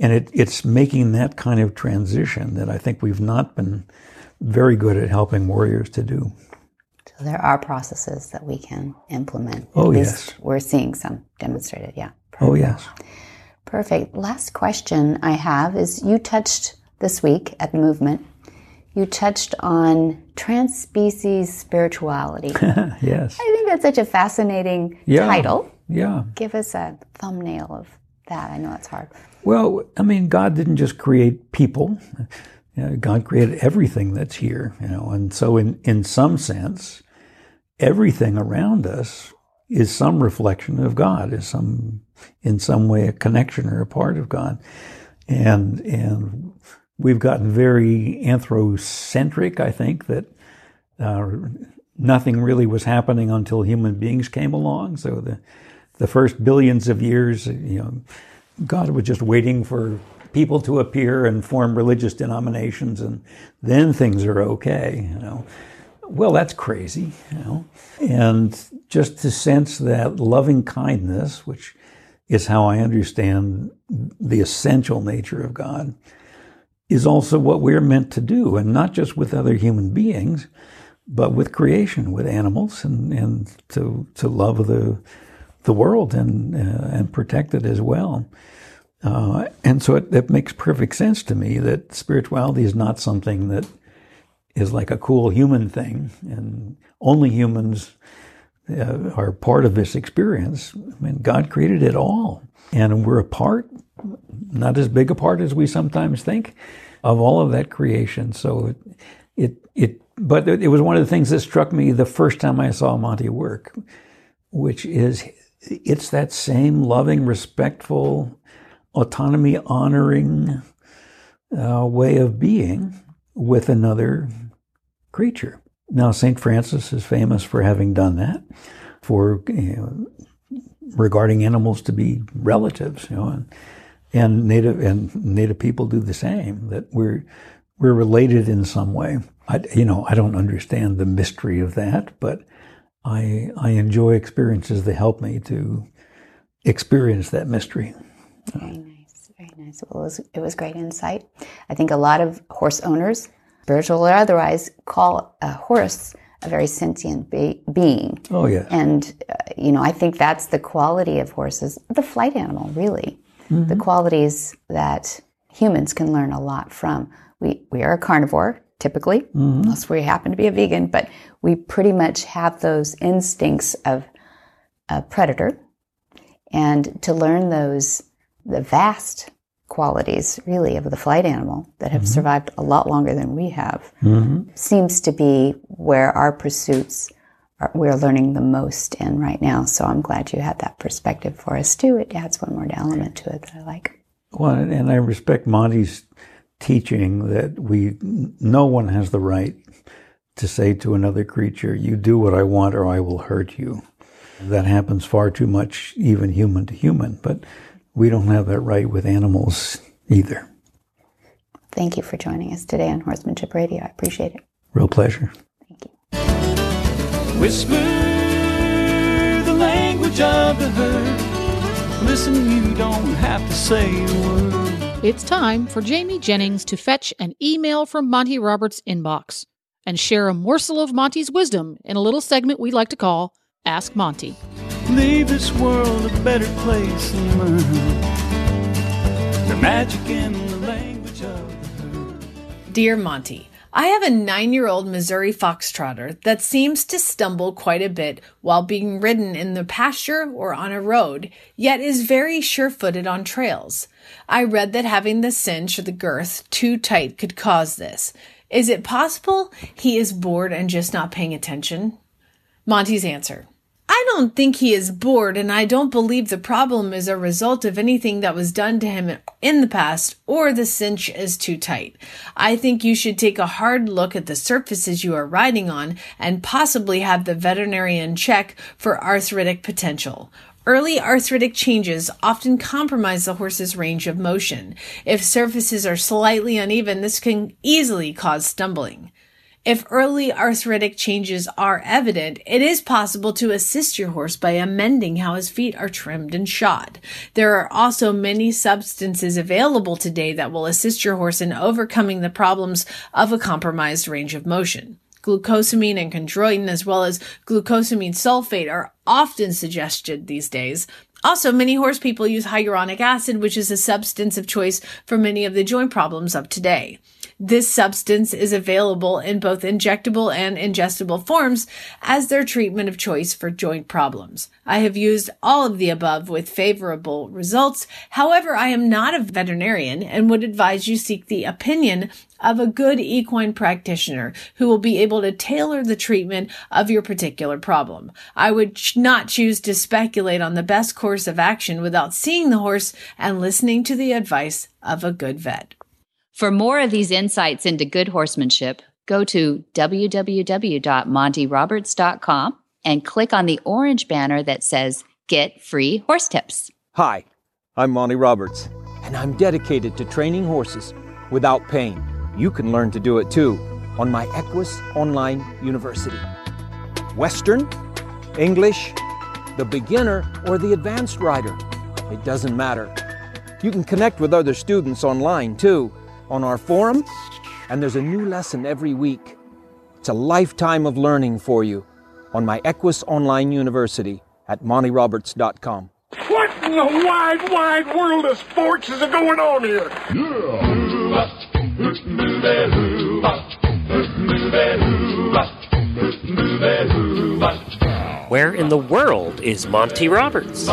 And it, it's making that kind of transition that I think we've not been very good at helping warriors to do. So there are processes that we can implement. At oh, least yes. We're seeing some demonstrated, yeah. Perfect. Oh, yes. Perfect. Last question I have is you touched this week at the movement you touched on transspecies spirituality. yes. I think that's such a fascinating yeah. title. Yeah. Give us a thumbnail of that. I know it's hard. Well, I mean, God didn't just create people. You know, God created everything that's here, you know, and so in, in some sense, everything around us is some reflection of God, is some in some way a connection or a part of God. And and we've gotten very anthrocentric, I think, that uh, nothing really was happening until human beings came along. So the, the first billions of years, you know, God was just waiting for people to appear and form religious denominations, and then things are okay, you know. Well, that's crazy, you know. And just to sense that loving kindness, which is how I understand the essential nature of God, is also what we're meant to do, and not just with other human beings, but with creation, with animals, and, and to to love the the world and uh, and protect it as well. Uh, and so it, it, makes perfect sense to me that spirituality is not something that is like a cool human thing, and only humans uh, are part of this experience. I mean, God created it all, and we're a part not as big a part as we sometimes think of all of that creation. So it, it, it, but it was one of the things that struck me the first time I saw Monty work, which is it's that same loving, respectful, autonomy honoring uh, way of being with another creature. Now, St. Francis is famous for having done that, for you know, regarding animals to be relatives, you know, and, and native and native people do the same. That we're we're related in some way. I, you know, I don't understand the mystery of that, but I I enjoy experiences that help me to experience that mystery. Very nice, very nice. Well, it was it was great insight. I think a lot of horse owners, spiritual or otherwise, call a horse a very sentient be- being. Oh yeah. And uh, you know, I think that's the quality of horses, the flight animal, really mm-hmm. the qualities that humans can learn a lot from. We, we are a carnivore, typically, mm-hmm. unless we happen to be a vegan, but we pretty much have those instincts of a predator. And to learn those, the vast qualities really of the flight animal that have mm-hmm. survived a lot longer than we have mm-hmm. seems to be where our pursuits we're learning the most in right now. So I'm glad you had that perspective for us too. It adds one more element to it that I like. Well, and I respect Monty's teaching that we, no one has the right to say to another creature, you do what I want or I will hurt you. That happens far too much, even human to human, but we don't have that right with animals either. Thank you for joining us today on Horsemanship Radio. I appreciate it. Real pleasure. Whisper the language of the herd. Listen, you don't have to say a word. It's time for Jamie Jennings to fetch an email from Monty Roberts' inbox and share a morsel of Monty's wisdom in a little segment we like to call Ask Monty. Leave this world a better place than mine. The magic in the language of the herd. Dear Monty, I have a nine year old Missouri foxtrotter that seems to stumble quite a bit while being ridden in the pasture or on a road, yet is very sure footed on trails. I read that having the cinch or the girth too tight could cause this. Is it possible he is bored and just not paying attention? Monty's answer. I don't think he is bored, and I don't believe the problem is a result of anything that was done to him in the past or the cinch is too tight. I think you should take a hard look at the surfaces you are riding on and possibly have the veterinarian check for arthritic potential. Early arthritic changes often compromise the horse's range of motion. If surfaces are slightly uneven, this can easily cause stumbling. If early arthritic changes are evident, it is possible to assist your horse by amending how his feet are trimmed and shod. There are also many substances available today that will assist your horse in overcoming the problems of a compromised range of motion. Glucosamine and chondroitin, as well as glucosamine sulfate, are often suggested these days. Also, many horse people use hyaluronic acid, which is a substance of choice for many of the joint problems of today. This substance is available in both injectable and ingestible forms as their treatment of choice for joint problems. I have used all of the above with favorable results. However, I am not a veterinarian and would advise you seek the opinion of a good equine practitioner who will be able to tailor the treatment of your particular problem. I would not choose to speculate on the best course of action without seeing the horse and listening to the advice of a good vet. For more of these insights into good horsemanship, go to www.montyroberts.com and click on the orange banner that says Get Free Horse Tips. Hi, I'm Monty Roberts, and I'm dedicated to training horses without pain. You can learn to do it too on my Equus Online University. Western, English, the beginner, or the advanced rider. It doesn't matter. You can connect with other students online too on our forum, and there's a new lesson every week. It's a lifetime of learning for you on my Equus Online University at montyroberts.com. What in the wide, wide world of sports is going on here? Where in the world is Monty Roberts?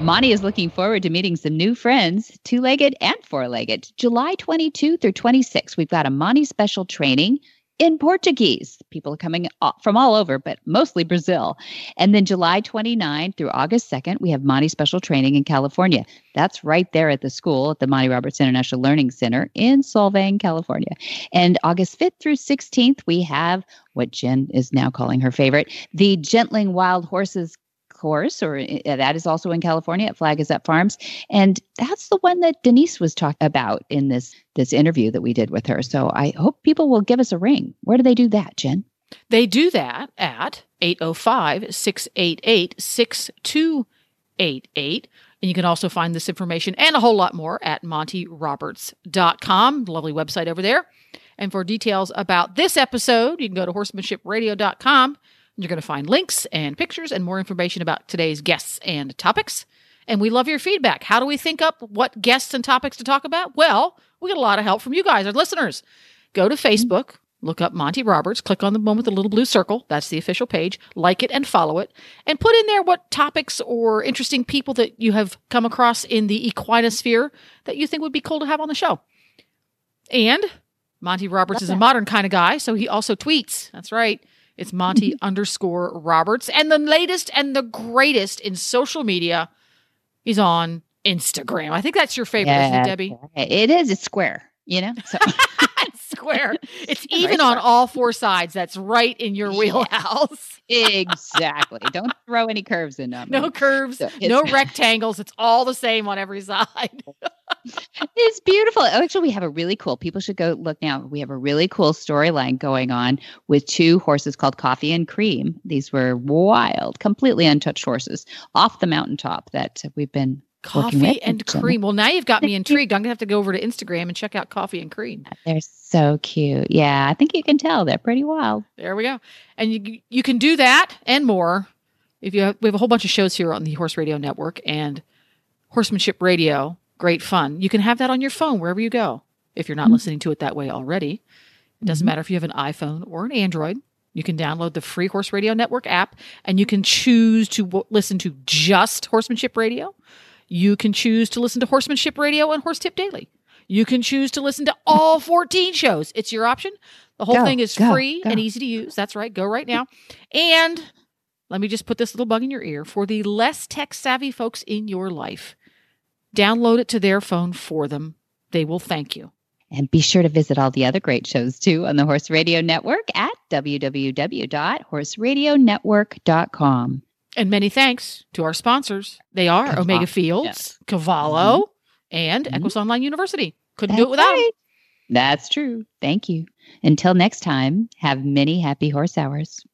Monty is looking forward to meeting some new friends, two legged and four legged. July 22 through 26, we've got a Monty special training in Portuguese. People are coming from all over, but mostly Brazil. And then July 29 through August 2nd, we have Monty special training in California. That's right there at the school at the Monty Roberts International Learning Center in Solvang, California. And August 5th through 16th, we have what Jen is now calling her favorite, the Gentling Wild Horses course, or uh, that is also in California at Flag is Up Farms, and that's the one that Denise was talking about in this this interview that we did with her. So I hope people will give us a ring. Where do they do that, Jen? They do that at 805 688 6288. And you can also find this information and a whole lot more at montyroberts.com. Lovely website over there. And for details about this episode, you can go to horsemanshipradio.com you're going to find links and pictures and more information about today's guests and topics. And we love your feedback. How do we think up what guests and topics to talk about? Well, we get a lot of help from you guys, our listeners. Go to Facebook, look up Monty Roberts, click on the one with the little blue circle. That's the official page. Like it and follow it. And put in there what topics or interesting people that you have come across in the equinosphere that you think would be cool to have on the show. And Monty Roberts is a modern kind of guy, so he also tweets. That's right. It's Monty underscore Roberts. And the latest and the greatest in social media is on Instagram. I think that's your favorite, yeah, isn't it, Debbie? It is. It's square, you know? So. square. It's even right on all four sides. That's right in your wheelhouse. exactly. Don't throw any curves in them. No curves, so no rectangles. It's all the same on every side it's beautiful. Oh, actually, we have a really cool. People should go look now. We have a really cool storyline going on with two horses called Coffee and Cream. These were wild, completely untouched horses off the mountaintop that we've been Coffee and cream. Well, now you've got me intrigued. I'm gonna have to go over to Instagram and check out coffee and cream. They're so cute. Yeah, I think you can tell they're pretty wild. There we go. And you you can do that and more. If you have, we have a whole bunch of shows here on the Horse Radio Network and Horsemanship Radio great fun. You can have that on your phone wherever you go. if you're not mm-hmm. listening to it that way already. It doesn't mm-hmm. matter if you have an iPhone or an Android. You can download the free Horse Radio Network app and you can choose to w- listen to just Horsemanship Radio. You can choose to listen to Horsemanship Radio and Horse Tip Daily. You can choose to listen to all 14 shows. It's your option. The whole Go, thing is go, free go. and easy to use. That's right. Go right now. And let me just put this little bug in your ear for the less tech savvy folks in your life. Download it to their phone for them. They will thank you. And be sure to visit all the other great shows too on the Horse Radio Network at www.horseradionetwork.com. And many thanks to our sponsors. They are. Omega Fields, Cavallo, mm-hmm. and mm-hmm. Equus Online University. Couldn't do it That's without them. That's true. Thank you. Until next time, have many happy horse hours.